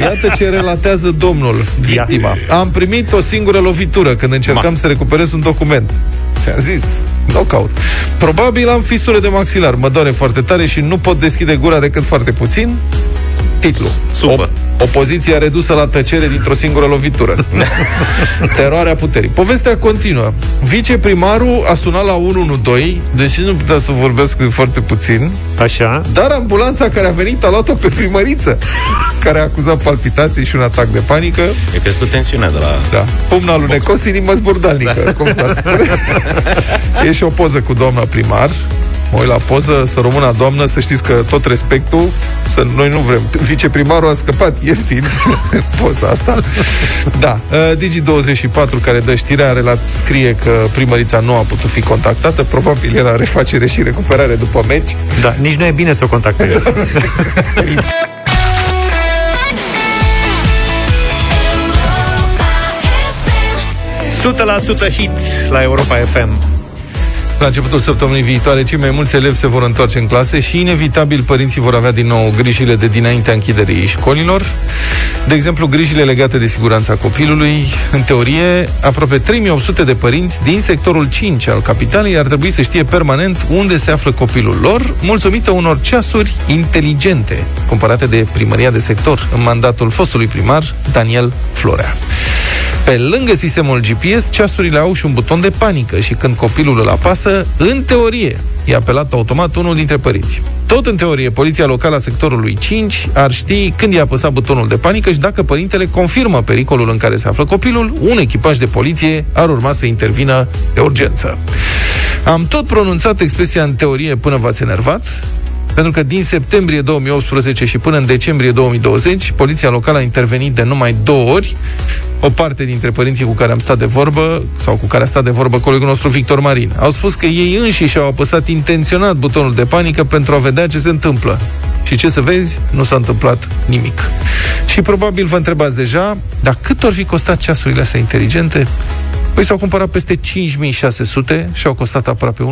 Iată ce relatează domnul, victima. Am primit o singură lovitură când încercam Ma. să recuperez un document. Ți-am zis, knockout. Probabil am fisură de maxilar, mă doare foarte tare și nu pot deschide gura decât foarte puțin. Titlu. Super. O, opoziția redusă la tăcere dintr-o singură lovitură. Teroarea puterii. Povestea continuă. Viceprimarul a sunat la 112, deși nu putea să vorbească foarte puțin. Așa. Dar ambulanța care a venit a luat-o pe primăriță, care a acuzat palpitații și un atac de panică. E crescut tensiunea de la... Da. Pumna alunecos, inimă zburdalnică, da. cum s-ar spune. e și o poză cu doamna primar, mă uit la poză, să rămână doamnă, să știți că tot respectul, să noi nu vrem. Viceprimarul a scăpat ieftin în poza asta. Da, uh, Digi24 care dă știrea relat, scrie că primărița nu a putut fi contactată, probabil era refacere și recuperare după meci. Da, nici nu e bine să o contactezi. 100% hit la Europa FM. La începutul săptămânii viitoare, cei mai mulți elevi se vor întoarce în clase și, inevitabil, părinții vor avea din nou grijile de dinaintea închiderii școlilor. De exemplu, grijile legate de siguranța copilului. În teorie, aproape 3800 de părinți din sectorul 5 al capitalei ar trebui să știe permanent unde se află copilul lor, mulțumită unor ceasuri inteligente, comparate de primăria de sector, în mandatul fostului primar Daniel Florea. Pe lângă sistemul GPS, ceasurile au și un buton de panică și când copilul îl apasă, în teorie, e apelat automat unul dintre părinți. Tot în teorie, poliția locală a sectorului 5 ar ști când i-a apăsat butonul de panică și dacă părintele confirmă pericolul în care se află copilul, un echipaj de poliție ar urma să intervină de urgență. Am tot pronunțat expresia în teorie până v-ați enervat, pentru că din septembrie 2018 și până în decembrie 2020, poliția locală a intervenit de numai două ori. O parte dintre părinții cu care am stat de vorbă, sau cu care a stat de vorbă colegul nostru Victor Marin, au spus că ei înșiși au apăsat intenționat butonul de panică pentru a vedea ce se întâmplă. Și ce să vezi, nu s-a întâmplat nimic. Și probabil vă întrebați deja, dar cât or fi costat ceasurile astea inteligente? Păi s-au cumpărat peste 5600 și au costat aproape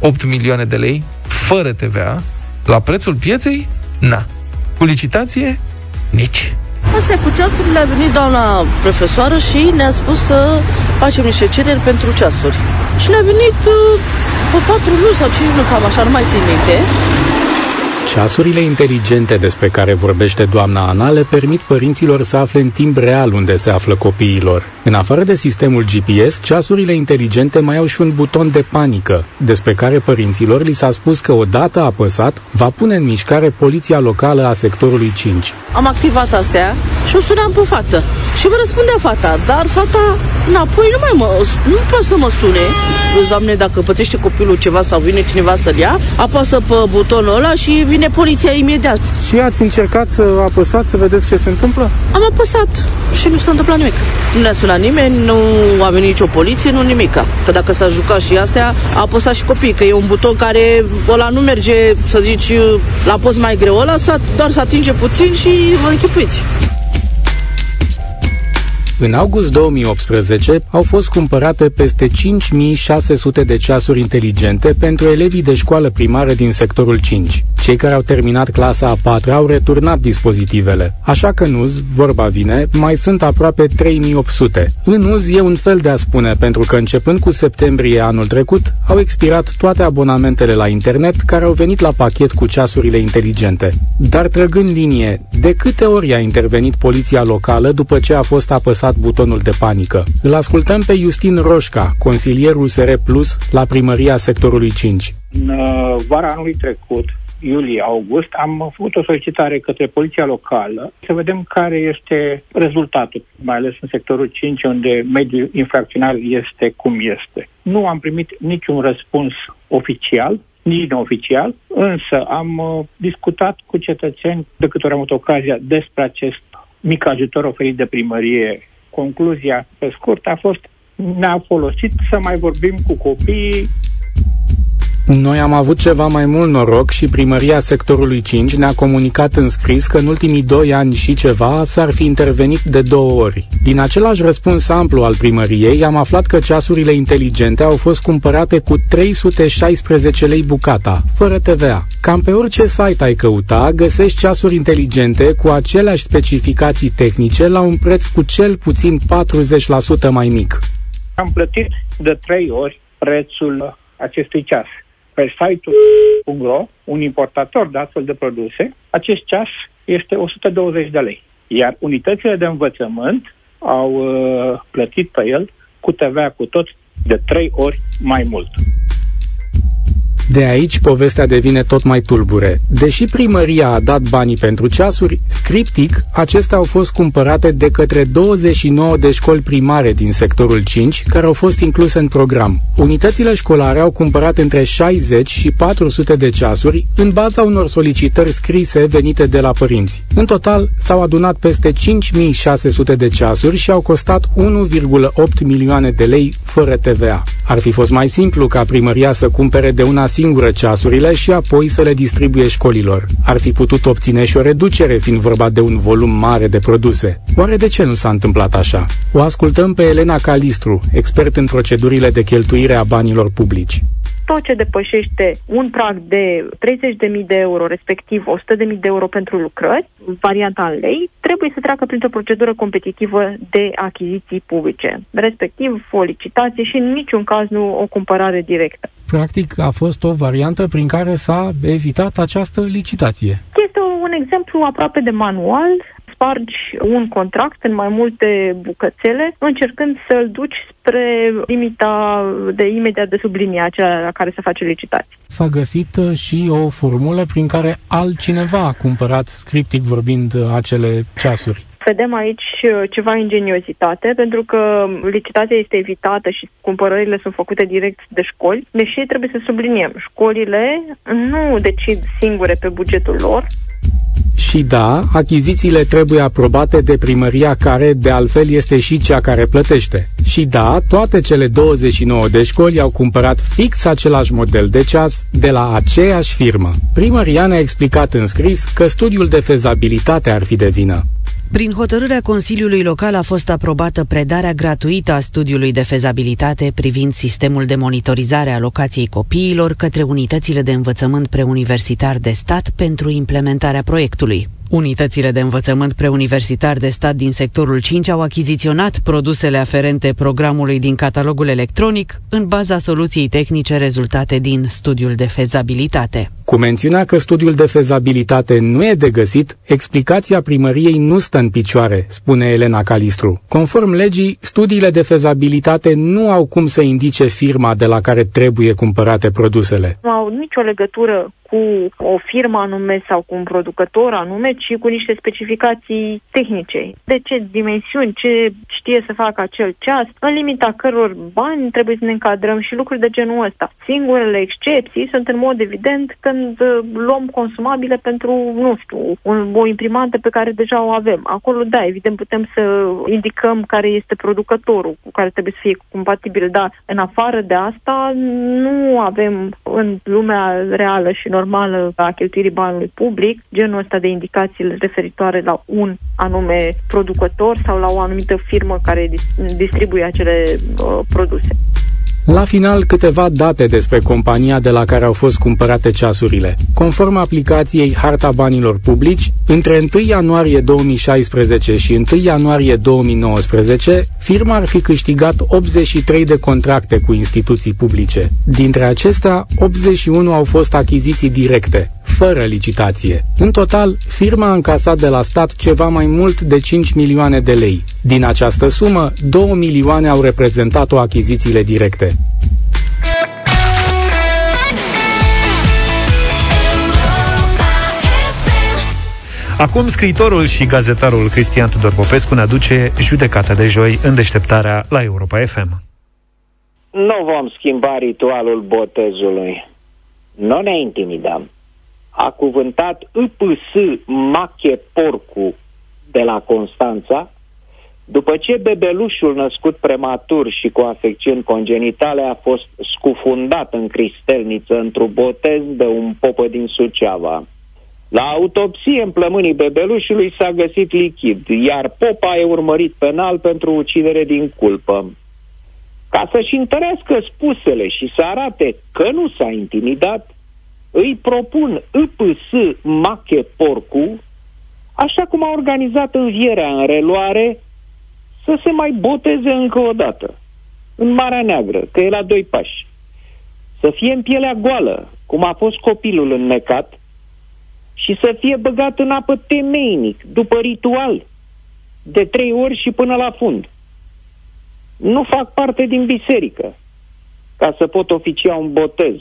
1,8 milioane de lei, fără TVA, la prețul pieței? Na. Cu licitație? Nici. Astea cu ceasurile a venit doamna profesoară și ne-a spus să facem niște cereri pentru ceasuri. Și ne-a venit uh, pe patru luni sau cinci luni, cam așa, nu mai țin minte. Ceasurile inteligente despre care vorbește doamna Ana le permit părinților să afle în timp real unde se află copiilor. În afară de sistemul GPS, ceasurile inteligente mai au și un buton de panică, despre care părinților li s-a spus că odată apăsat, va pune în mișcare poliția locală a sectorului 5. Am activat astea și o sunam pe fată. Și vă răspundea fata, dar fata înapoi nu mai mă, nu poate să mă sune. Doamne, dacă pățește copilul ceva sau vine cineva să-l ia, apasă pe butonul ăla și vine poliția imediat. Și ați încercat să apăsați să vedeți ce se întâmplă? Am apăsat și nu s-a întâmplat nimic. Nu ne-a sunat nimeni, nu a venit nicio poliție, nu nimica. Că dacă s-a jucat și astea, a apăsat și copii, că e un buton care ăla nu merge, să zici, la post mai greu, ăla doar să atinge puțin și vă închipuiți. În august 2018 au fost cumpărate peste 5600 de ceasuri inteligente pentru elevii de școală primară din sectorul 5. Cei care au terminat clasa a 4 au returnat dispozitivele, așa că în uz, vorba vine, mai sunt aproape 3800. În uz e un fel de a spune, pentru că începând cu septembrie anul trecut, au expirat toate abonamentele la internet care au venit la pachet cu ceasurile inteligente. Dar trăgând linie, de câte ori a intervenit poliția locală după ce a fost apăsat apăsat butonul de panică. Îl ascultăm pe Justin Roșca, consilier USR Plus la primăria sectorului 5. În uh, vara anului trecut, iulie-august, am făcut o solicitare către poliția locală să vedem care este rezultatul, mai ales în sectorul 5, unde mediul infracțional este cum este. Nu am primit niciun răspuns oficial, nici neoficial, însă am uh, discutat cu cetățeni de câte ori am avut ocazia despre acest mic ajutor oferit de primărie. Concluzia, pe scurt, a fost ne-a folosit să mai vorbim cu copiii noi am avut ceva mai mult noroc și primăria sectorului 5 ne-a comunicat în scris că în ultimii doi ani și ceva s-ar fi intervenit de două ori. Din același răspuns amplu al primăriei am aflat că ceasurile inteligente au fost cumpărate cu 316 lei bucata, fără TVA. Cam pe orice site ai căuta, găsești ceasuri inteligente cu aceleași specificații tehnice la un preț cu cel puțin 40% mai mic. Am plătit de trei ori prețul acestui ceas pe site-ul un importator de astfel de produse, acest ceas este 120 de lei. Iar unitățile de învățământ au uh, plătit pe el cu TVA cu tot de trei ori mai mult. De aici povestea devine tot mai tulbure. Deși primăria a dat banii pentru ceasuri, scriptic, acestea au fost cumpărate de către 29 de școli primare din sectorul 5, care au fost incluse în program. Unitățile școlare au cumpărat între 60 și 400 de ceasuri în baza unor solicitări scrise venite de la părinți. În total, s-au adunat peste 5600 de ceasuri și au costat 1,8 milioane de lei fără TVA. Ar fi fost mai simplu ca primăria să cumpere de una singură ceasurile și apoi să le distribuie școlilor. Ar fi putut obține și o reducere, fiind vorba de un volum mare de produse. Oare de ce nu s-a întâmplat așa? O ascultăm pe Elena Calistru, expert în procedurile de cheltuire a banilor publici tot ce depășește un prag de 30.000 de euro, respectiv 100.000 de euro pentru lucrări, varianta în lei, trebuie să treacă printr-o procedură competitivă de achiziții publice, respectiv o licitație și în niciun caz nu o cumpărare directă. Practic a fost o variantă prin care s-a evitat această licitație. Este un exemplu aproape de manual spargi un contract în mai multe bucățele, încercând să-l duci spre limita de imediat de sublinie, aceea la care se face licitație. S-a găsit uh, și o formulă prin care altcineva a cumpărat, scriptic vorbind, uh, acele ceasuri. Vedem aici uh, ceva ingeniozitate, pentru că licitația este evitată și cumpărările sunt făcute direct de școli, deși trebuie să subliniem, școlile nu decid singure pe bugetul lor, și da, achizițiile trebuie aprobate de primăria care, de altfel, este și cea care plătește. Și da, toate cele 29 de școli au cumpărat fix același model de ceas de la aceeași firmă. Primăria ne-a explicat în scris că studiul de fezabilitate ar fi de vină. Prin hotărârea Consiliului Local a fost aprobată predarea gratuită a studiului de fezabilitate privind sistemul de monitorizare a locației copiilor către unitățile de învățământ preuniversitar de stat pentru implementarea proiectului. Unitățile de învățământ preuniversitar de stat din sectorul 5 au achiziționat produsele aferente programului din catalogul electronic în baza soluției tehnice rezultate din studiul de fezabilitate. Cu mențiunea că studiul de fezabilitate nu e de găsit, explicația primăriei nu stă în picioare, spune Elena Calistru. Conform legii, studiile de fezabilitate nu au cum să indice firma de la care trebuie cumpărate produsele. Nu au nicio legătură cu o firmă anume sau cu un producător anume, ci cu niște specificații tehnice. De ce dimensiuni, ce știe să facă acel ceas, în limita căror bani trebuie să ne încadrăm și lucruri de genul ăsta. Singurele excepții sunt în mod evident când uh, luăm consumabile pentru, nu știu, un, o imprimantă pe care deja o avem. Acolo, da, evident, putem să indicăm care este producătorul cu care trebuie să fie compatibil, dar în afară de asta nu avem în lumea reală și normală a cheltuirii banului public genul ăsta de indicații referitoare la un anume producător sau la o anumită firmă care distribuie acele uh, produse. La final, câteva date despre compania de la care au fost cumpărate ceasurile. Conform aplicației Harta Banilor Publici, între 1 ianuarie 2016 și 1 ianuarie 2019, firma ar fi câștigat 83 de contracte cu instituții publice. Dintre acestea, 81 au fost achiziții directe, fără licitație. În total, firma a încasat de la stat ceva mai mult de 5 milioane de lei. Din această sumă, 2 milioane au reprezentat-o achizițiile directe. Acum, scriitorul și gazetarul Cristian Tudor Popescu ne aduce judecata de joi în deșteptarea la Europa FM. Nu vom schimba ritualul botezului. Nu ne intimidăm. A cuvântat IPS Mache Porcu de la Constanța, după ce bebelușul născut prematur și cu afecțiuni congenitale a fost scufundat în cristelniță într-un botez de un popă din Suceava. La autopsie în plămânii bebelușului s-a găsit lichid, iar popa e urmărit penal pentru ucidere din culpă. Ca să-și întărească spusele și să arate că nu s-a intimidat, îi propun IPS Mache Porcu, așa cum a organizat învierea în reluare, să se mai boteze încă o dată, în Marea Neagră, că e la doi pași. Să fie în pielea goală, cum a fost copilul înnecat, și să fie băgat în apă temeinic, după ritual, de trei ori și până la fund. Nu fac parte din biserică, ca să pot oficia un botez.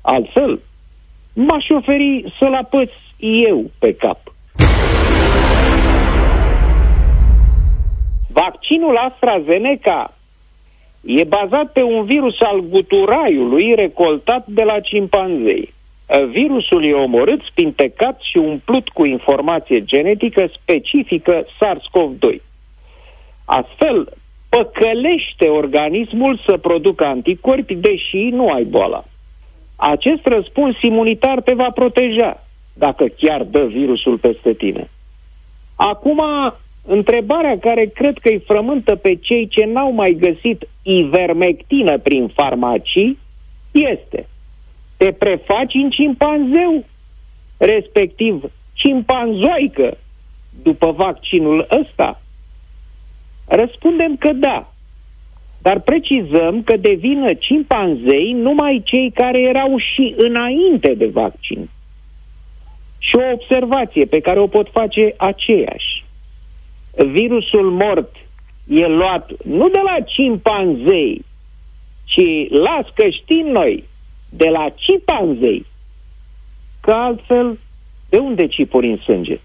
Altfel, m-aș oferi să-l apăț eu pe cap. Vaccinul AstraZeneca e bazat pe un virus al guturaiului recoltat de la cimpanzei. Virusul e omorât, spintecat și umplut cu informație genetică specifică SARS-CoV-2. Astfel, păcălește organismul să producă anticorpi, deși nu ai boala. Acest răspuns imunitar te va proteja, dacă chiar dă virusul peste tine. Acum, întrebarea care cred că îi frământă pe cei ce n-au mai găsit ivermectină prin farmacii este te prefaci în cimpanzeu, respectiv cimpanzoică, după vaccinul ăsta? Răspundem că da. Dar precizăm că devină cimpanzei numai cei care erau și înainte de vaccin. Și o observație pe care o pot face aceeași. Virusul mort e luat nu de la cimpanzei, ci las că știm noi, de la cimpanzei. Că altfel, de unde cipuri în sânge?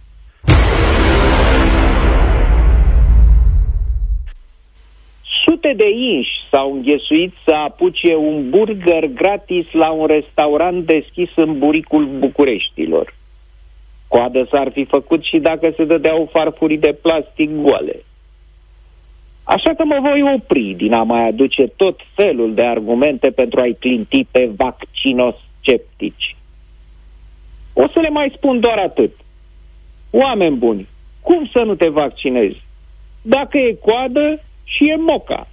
Sute de inși s-au înghesuit să apuce un burger gratis la un restaurant deschis în buricul Bucureștilor. Coadă s-ar fi făcut și dacă se dădeau farfurii de plastic goale. Așa că mă voi opri din a mai aduce tot felul de argumente pentru a-i clinti pe vaccinosceptici. O să le mai spun doar atât. Oameni buni, cum să nu te vaccinezi? Dacă e coadă și e moca.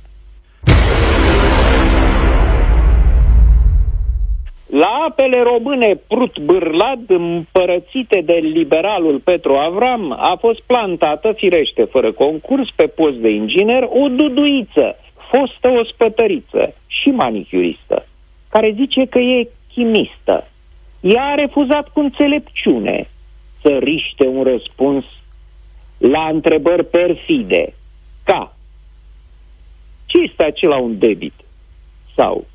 La apele române Prut Bârlad, împărățite de liberalul Petru Avram, a fost plantată, firește, fără concurs, pe post de inginer, o duduiță, fostă ospătăriță și manicuristă, care zice că e chimistă. Ea a refuzat cu înțelepciune să riște un răspuns la întrebări perfide, ca ce este acela un debit? Sau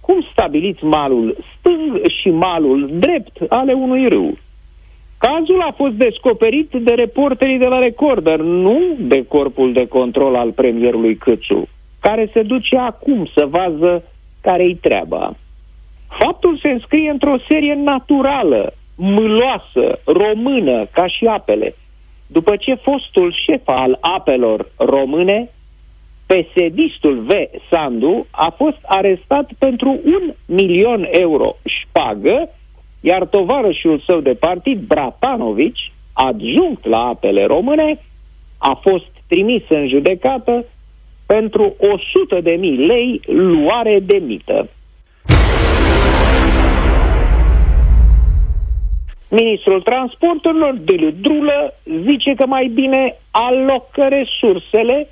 cum stabiliți malul stâng și malul drept ale unui râu? Cazul a fost descoperit de reporterii de la Recorder, nu de corpul de control al premierului Câțu, care se duce acum să vază care-i treaba. Faptul se înscrie într-o serie naturală, mâloasă, română, ca și apele. După ce fostul șef al apelor române pesedistul V. Sandu a fost arestat pentru un milion euro șpagă, iar tovarășul său de partid, Bratanovici, adjunct la apele române, a fost trimis în judecată pentru 100 de mii lei luare de mită. Ministrul Transporturilor, Delu Drulă, zice că mai bine alocă resursele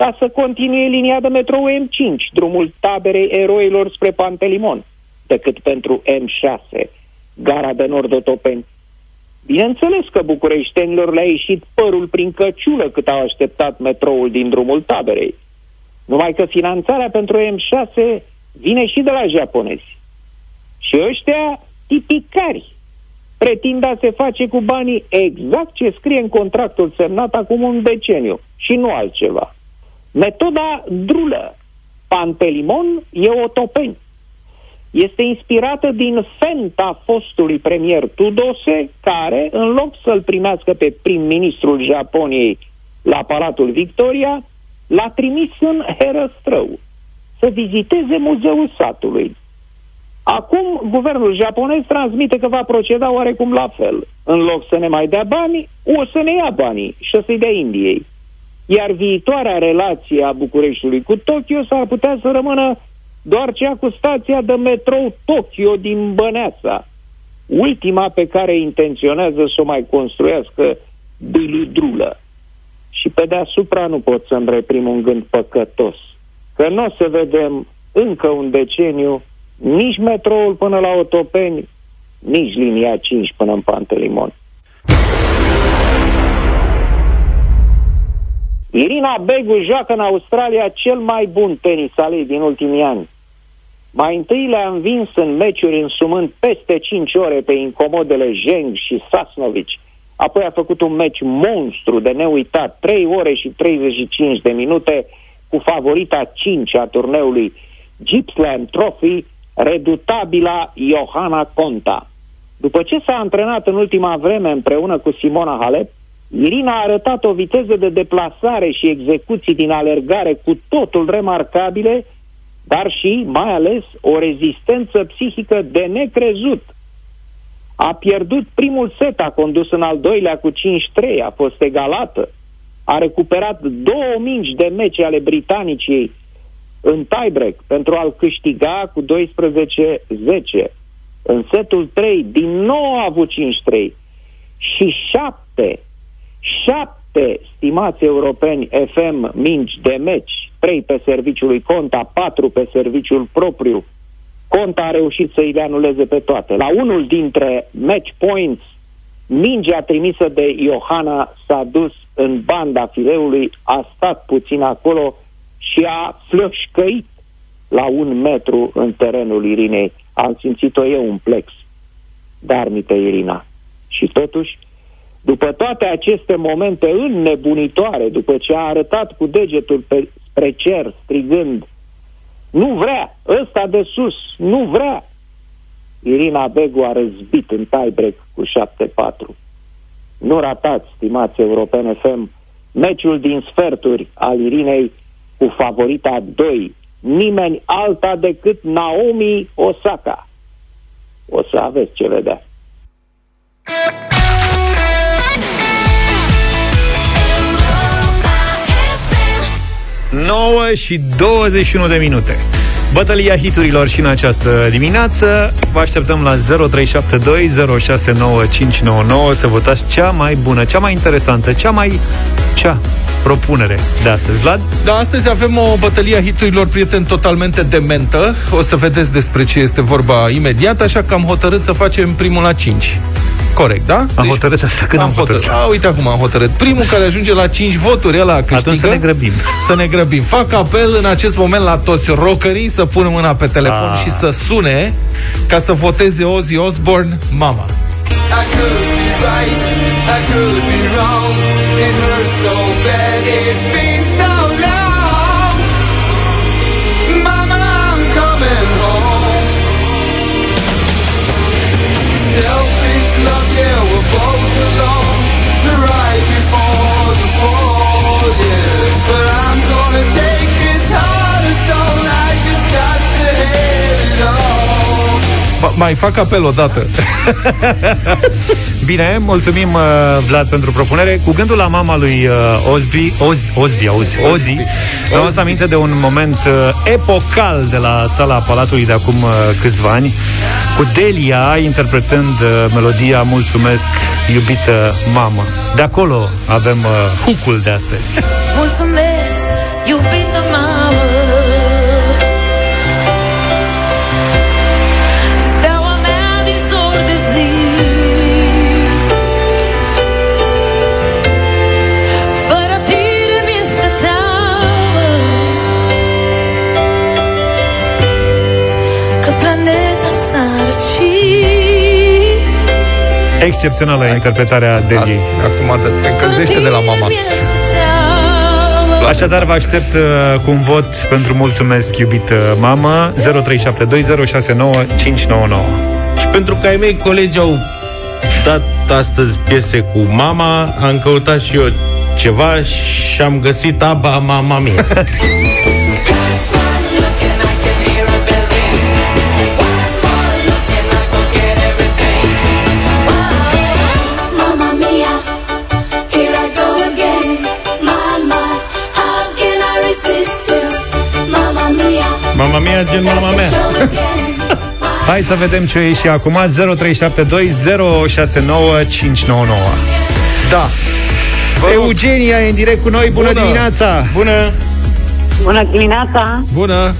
ca să continue linia de metrou M5, drumul taberei eroilor spre Pantelimon, decât pentru M6, gara de nord-otopeni. Bineînțeles că bucureștenilor le-a ieșit părul prin căciulă cât au așteptat metroul din drumul taberei. Numai că finanțarea pentru M6 vine și de la japonezi. Și ăștia tipicari, pretinde a se face cu banii exact ce scrie în contractul semnat acum un deceniu și nu altceva. Metoda drulă, Pantelimon e o topeni. Este inspirată din fenta fostului premier Tudose, care, în loc să-l primească pe prim-ministrul Japoniei la Palatul Victoria, l-a trimis în Herăstrău să viziteze muzeul satului. Acum, guvernul japonez transmite că va proceda oarecum la fel. În loc să ne mai dea bani, o să ne ia banii și să-i dea Indiei. Iar viitoarea relație a Bucureștiului cu Tokyo s-ar putea să rămână doar cea cu stația de metrou Tokyo din Băneasa, ultima pe care intenționează să o mai construiască Biludrulă. Și pe deasupra nu pot să-mi reprim un gând păcătos, că nu o să vedem încă un deceniu nici metroul până la Otopeni, nici linia 5 până în Pantelimon. Irina Begu joacă în Australia cel mai bun tenis al ei din ultimii ani. Mai întâi le-a învins în meciuri însumând peste 5 ore pe incomodele Zheng și Sasnovici. Apoi a făcut un meci monstru de neuitat, 3 ore și 35 de minute, cu favorita 5 a turneului Gippsland Trophy, redutabila Johanna Conta. După ce s-a antrenat în ultima vreme împreună cu Simona Halep, Irina a arătat o viteză de deplasare și execuții din alergare cu totul remarcabile, dar și, mai ales, o rezistență psihică de necrezut. A pierdut primul set, a condus în al doilea cu 5-3, a fost egalată. A recuperat două mingi de meci ale britanicii în tiebreak pentru a-l câștiga cu 12-10. În setul 3, din nou a avut 5-3. Și 7 șapte, stimați europeni, FM mingi de meci, trei pe serviciul lui Conta, patru pe serviciul propriu. Conta a reușit să îi le anuleze pe toate. La unul dintre match points, mingea trimisă de Johanna s-a dus în banda fileului, a stat puțin acolo și a flășcăit la un metru în terenul Irinei. Am simțit-o eu un plex. Dar mi pe Irina. Și totuși, după toate aceste momente înnebunitoare, după ce a arătat cu degetul pe, spre cer, strigând, nu vrea, ăsta de sus, nu vrea, Irina Begu a răzbit în tiebreak cu 7-4. Nu ratați, stimați europene FM, meciul din sferturi al Irinei cu favorita 2, nimeni alta decât Naomi Osaka. O să aveți ce vedea. 9 și 21 de minute. Bătălia hiturilor și în această dimineață Vă așteptăm la 0372069599 Să votați cea mai bună, cea mai interesantă, cea mai... cea propunere de astăzi, Vlad? Da, astăzi avem o bătălie a hiturilor, prieteni, totalmente dementă. O să vedeți despre ce este vorba imediat, așa că am hotărât să facem primul la 5. Corect, da? Am deci, hotărât asta când am, am hotărât. hotărât. A, uite acum am hotărât. Primul care ajunge la 5 voturi, ăla câștigă. Atunci să ne grăbim. Să ne grăbim. Fac apel în acest moment la toți rockerii să pună mâna pe telefon A. și să sune ca să voteze Ozzy Osbourne, mama. I could be right, I could be wrong. It hurts so bad, it's been Mai fac apel o dată. Bine, mulțumim, uh, Vlad, pentru propunere. Cu gândul la mama lui uh, Osby, Oz, Osby, auzi, Ozzy, mi-am adus aminte de un moment uh, epocal de la sala Palatului de acum uh, câțiva ani, cu Delia interpretând uh, melodia Mulțumesc, iubită mamă. De acolo avem uh, hucul de astăzi. Mulțumesc, iubită Că planeta s-a răcit excepțională interpretarea Deli. Acum se încălzește de la mama. Așadar, vă aștept uh, cu un vot pentru mulțumesc, iubită mamă, 0372069599. Și pentru că ai mei colegi au dat astăzi piese cu mama, am căutat și eu ceva și am găsit Aba Mama Mia. Mama Mia, gen mama mea. Hai să vedem ce e și acum. 0372069599 Da. Eugenia e în direct cu noi, bună, Bună. dimineața. Bună. Bună dimineața! Bună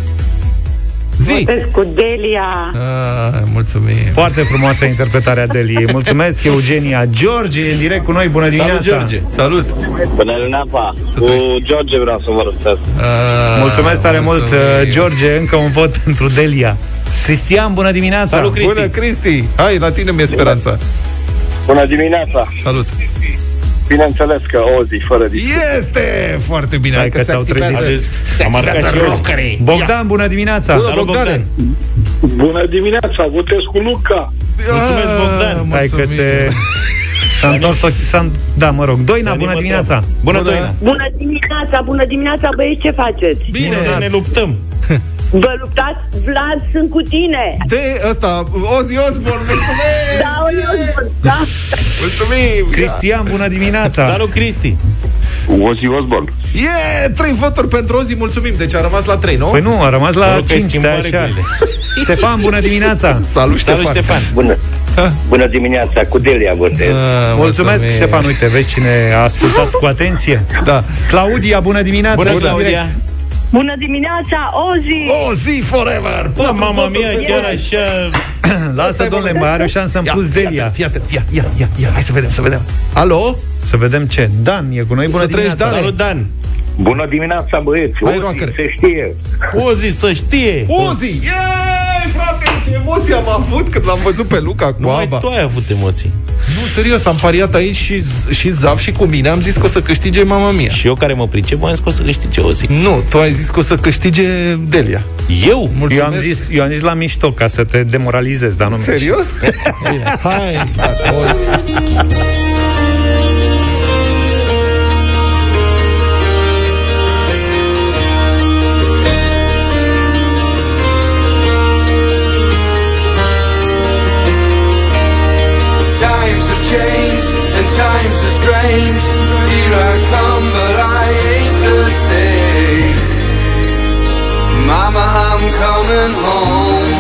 Zi. Votez cu Delia. ah, Mulțumim. Foarte frumoasă interpretarea Deliei. Mulțumesc, Eugenia George e în direct cu noi, bună dimineața. George. Salut. Bună dimineața! Cu George vreau să vă răspesc. ah, Mulțumesc tare mult, uh, George. Încă un vot pentru Delia. Cristian, bună dimineața. Salut, Cristi. Bună, Cristi. Hai, la tine mi-e speranța. Bună dimineața! Salut Bineînțeles că o zi fără discuție. Este foarte bine Hai Hai că se s-au activează- trezit. se Am marcat activează și eu. rockerii. Bogdan, bună dimineața Bună, Salut, Bogdane Bogdan. Bună dimineața, votez cu Luca. Mulțumesc, Bogdan. Hai că mulțumim. se... S-a întors ochi- s-a, Da, mă rog Doina, bună Animă dimineața treaba. Bună, Bună. Doina Bună dimineața, bună dimineața, băieți, ce faceți? Bine, Bine, ne luptăm Vă luptați? Vlad, sunt cu tine! de ăsta, Ozzy Osbourne, mulțumesc! Da, eu, da. Mulțumim! Cristian, bună dimineața Salut, Cristi Ozzy Osbourne. Yeah, trei voturi pentru Ozzy, mulțumim. Deci a rămas la trei, nu? Păi nu, a rămas Mă la rog că ai 5 de schimbat așa regulile. Ștefan, bună dimineața Salut, Ștefan. Salut, Ștefan Bună. Bună dimineața, cu Delia votez. Ah, Mulțumesc, mulțumim. Ștefan, uite, vezi cine a ascultat cu atenție Da. Claudia, bună dimineața Bună, Ești în direct. Claudia Bună dimineața, Ozi! Ozzy forever! Da, Patru mama voturi mea, pentru chiar Ozzy. așa Lasă, domnule, mai are o șansă în Ia, plus fii Delia atent, Fii atent, ia, ia, ia, ia, hai să vedem, să vedem. Alo? Să vedem ce Dan e cu noi, bună Să treci, dimineața Dan. Salut, Dan Bună dimineața, băieți. Hai, Ozzy, rockere. se știe. O zi să știe Ozzy! Yay, frate, ce emoții am avut când l-am văzut pe Luca cu Numai Aba. tu ai avut emoții Nu, serios, am pariat aici și, și Zaf și cu mine am zis că o să câștige mama mia. Și eu care mă pricep, am zis că o să câștige o zi Nu, tu ai zis că o să câștige Delia. Eu? Mulțumesc. eu am, zis, eu am zis la mișto ca să te demoralizez, dar nu mi-e Serios? Bine, hai, I'm coming home.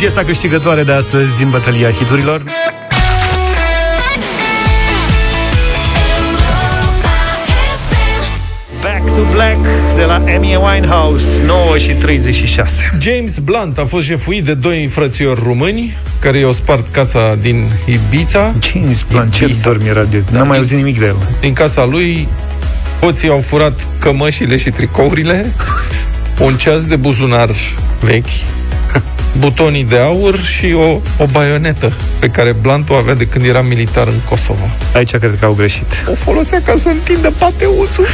Piesa câștigătoare de astăzi din bătălia hiturilor. Back to Black de la Amy Winehouse, 9 și 36. James Blunt a fost jefuit de doi frățiori români care i-au spart cața din Ibiza. James Blunt, ce dormi era de... N-am mai auzit nimic de el. Din casa lui, hoții au furat cămășile și tricourile, un ceas de buzunar vechi, butonii de aur și o, o baionetă pe care Blunt o avea de când era militar în Kosovo. Aici cred că au greșit. O folosea ca să întindă pateuțul.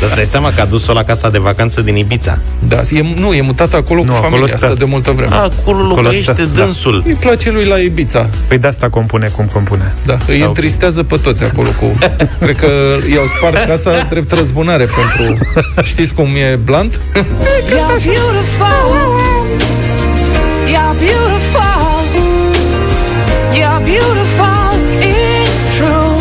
Îți dai seama că a dus-o la casa de vacanță din Ibiza. Da, e, nu, e mutat acolo Nu, cu acolo familia stă. asta de multă vreme. A, acolo locuiește stă, da. dânsul. Îi place lui la Ibiza. Păi de asta compune cum compune. Da, îi întristează pe toți acolo cu... Cred că i-au spart casa drept răzbunare pentru... Știți cum e Blunt? You're beautiful. You're beautiful. You're beautiful. It's true.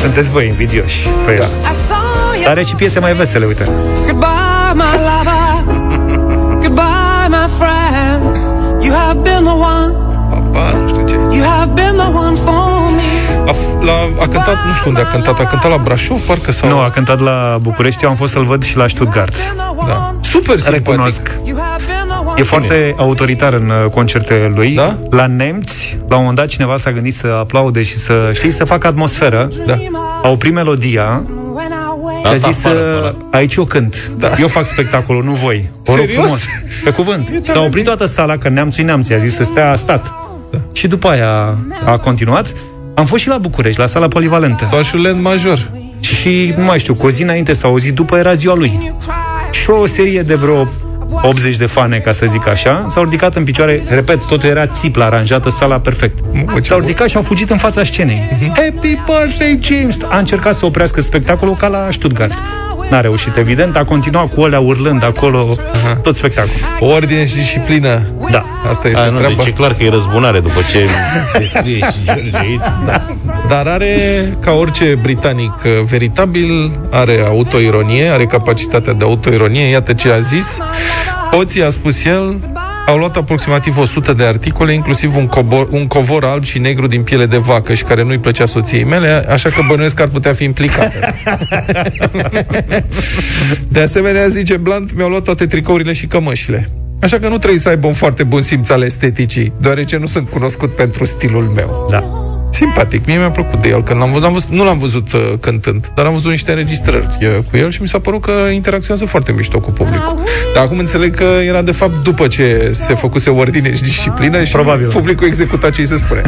Sunteți voi invidioși pe el. I saw you. Dar are și piese mai vesele, uite. Goodbye, my lover. Goodbye, my friend. You have been the one. Papa, nu știu ce. You have been the one for me. A, f- la, a cântat, nu știu unde a cântat, a cântat la Brașov, parcă sau... Nu, a cântat la București, eu am fost să-l văd și la Stuttgart. Da. Super simpatic. Recunosc. E foarte autoritar în uh, concertele lui. Da? La nemți, la un moment dat cineva s-a gândit să aplaude și să, știi, să facă atmosferă. Da. A oprit melodia și a Dat zis, afară, uh, ăla. aici eu cânt. Da. Eu fac spectacolul, nu voi. O rog Serios? frumos. Pe cuvânt. S-a oprit toată sala, că neamțul neamții. A zis să stea, a stat. Da. Și după aia a continuat. Am fost și la București, la sala polivalentă. Toașulent major. Și, nu mai știu, cu o zi înainte sau o zi după era ziua lui. Și o serie de vreo 80 de fane, ca să zic așa, s-au ridicat în picioare, repet, totul era țiplă, aranjată, sala perfect. Mă, ce S-au ridicat și au fugit în fața scenei. Happy birthday, James! A încercat să oprească spectacolul ca la Stuttgart. N-a reușit, evident, a continuat cu alea urlând acolo tot spectacolul. O ordine și disciplină. Da. Asta este A, nu, treaba. deci e clar că e răzbunare după ce descrie și George aici. Da. Dar are, ca orice britanic uh, veritabil, are autoironie, are capacitatea de autoironie. Iată ce a zis. Hoții, a spus el, au luat aproximativ 100 de articole, inclusiv un, cobor, un covor alb și negru din piele de vacă și care nu-i plăcea soției mele, așa că bănuiesc că ar putea fi implicate. De asemenea, zice Blunt, mi-au luat toate tricourile și cămășile. Așa că nu trebuie să aibă un foarte bun simț al esteticii, deoarece nu sunt cunoscut pentru stilul meu. Da. Simpatic, mie mi-a plăcut de el când l-am văzut, am văzut nu l-am văzut uh, cântând, dar am văzut niște înregistrări uh, cu el și mi s-a părut că interacționează foarte mișto cu publicul. Dar acum înțeleg că era de fapt după ce se făcuse ordine și disciplină și Probabil. publicul executa ce îi se spune.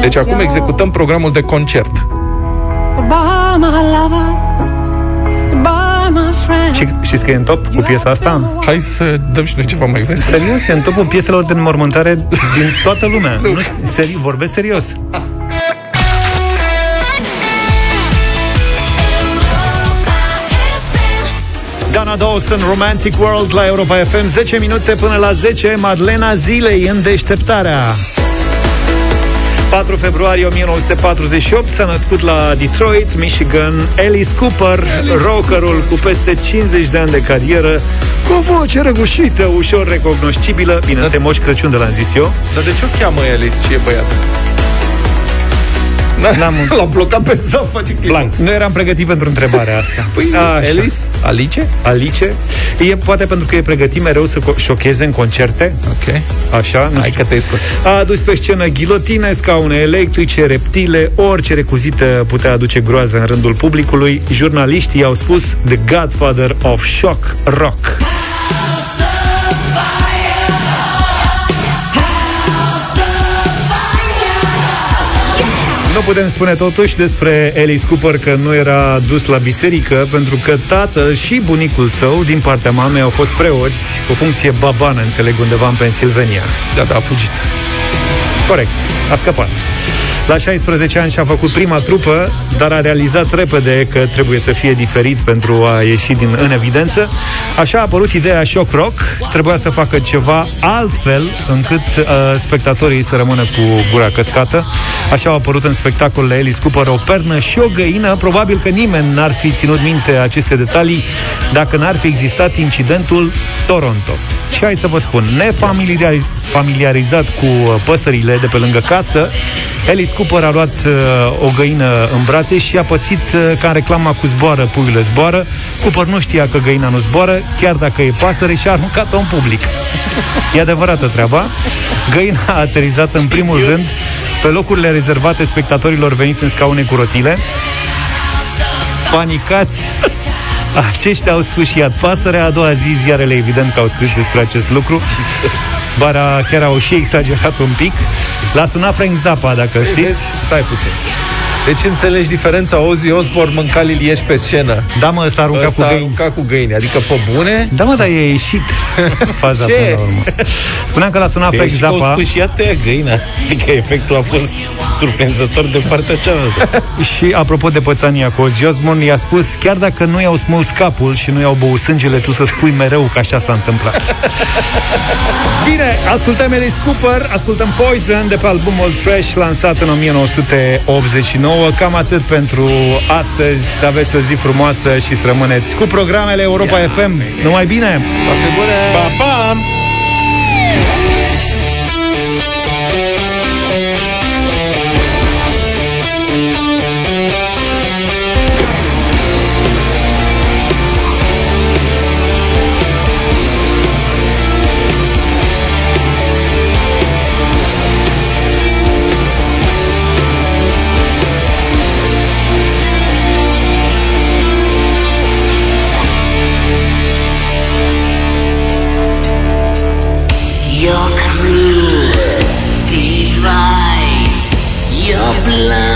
Deci acum executăm programul de concert. Goodbye, my lover. Goodbye, my friend. Și știți că e în top cu piesa asta? Hai să dăm și noi ceva mai vesel. Serios, e în topul pieselor de înmormântare din toată lumea. nu știu, seri- vorbesc serios. Dana Dawson, Romantic World la Europa FM 10 minute până la 10 Madlena Zilei în deșteptarea 4 februarie 1948 s-a născut la Detroit, Michigan Alice Cooper, rockerul cu peste 50 de ani de carieră cu o voce răgușită, ușor recognoscibilă Bine, este Moș Crăciun de l-am zis eu. Dar de ce o cheamă Alice și e băiat? N-am L-am blocat pe să face clipul. Blanc. Nu eram pregătit pentru întrebarea asta. Păi, Așa. Alice? Alice? Alice. E poate pentru că e pregătit mereu să co- șocheze în concerte. Ok. Așa, nu Hai știu. că te-ai scos. A adus pe scenă ghilotine, scaune electrice, reptile, orice recuzită putea aduce groază în rândul publicului. Jurnaliștii au spus The Godfather of Shock Rock. Nu putem spune totuși despre Alice Cooper că nu era dus la biserică pentru că tatăl și bunicul său din partea mamei au fost preoți cu funcție babană, înțeleg, undeva în Pennsylvania. Da, da, a fugit. Corect, a scăpat. La 16 ani și-a făcut prima trupă, dar a realizat repede că trebuie să fie diferit pentru a ieși din în evidență. Așa a apărut ideea Shock Rock. Trebuia să facă ceva altfel încât uh, spectatorii să rămână cu gura căscată. Așa au apărut în spectacolele Alice Cooper o pernă și o găină. Probabil că nimeni n-ar fi ținut minte aceste detalii dacă n-ar fi existat incidentul Toronto. Și hai să vă spun, nefamiliarizat cu uh, păsările de pe lângă casă, Alice Cooper a luat uh, o găină în brațe și a pățit uh, ca în reclama cu zboară, puiule zboară. Cooper nu știa că găina nu zboară, chiar dacă e pasăre și a aruncat-o în public. E adevărată treaba. Găina a aterizat în primul rând pe locurile rezervate spectatorilor veniți în scaune cu rotile. Panicați, aceștia au sfâșiat pasărea. A doua zi, ziarele evident că au scris despre acest lucru. Bara chiar au și exagerat un pic. L-a sunat Frank Zappa, dacă știți. Vezi? Stai puțin. Deci înțelegi diferența Ozzy Osbourne mânca lilieși pe scenă. Da, mă, ăsta a aruncat Ăsta cu a găini. aruncat cu găini. Adică pe bune? Da, mă, dar e ieșit faza Ce? până la urmă. Spuneam că l-a sunat E Frank și că au Zappa scușiat ea găina. Adică efectul a fost surprinzător de partea cealaltă. și, apropo de pățania cu Ozzy Osbourne, i-a spus, chiar dacă nu i-au smuls capul și nu i-au băut sângele, tu să spui mereu că așa s-a întâmplat. Bine, ascultăm Alice Cooper, ascultăm Poison de pe albumul Trash lansat în 1989. Cam atât pentru astăzi. Să aveți o zi frumoasă și să rămâneți cu programele Europa FM. Numai bine! Toate bune! Bum, bum. blind.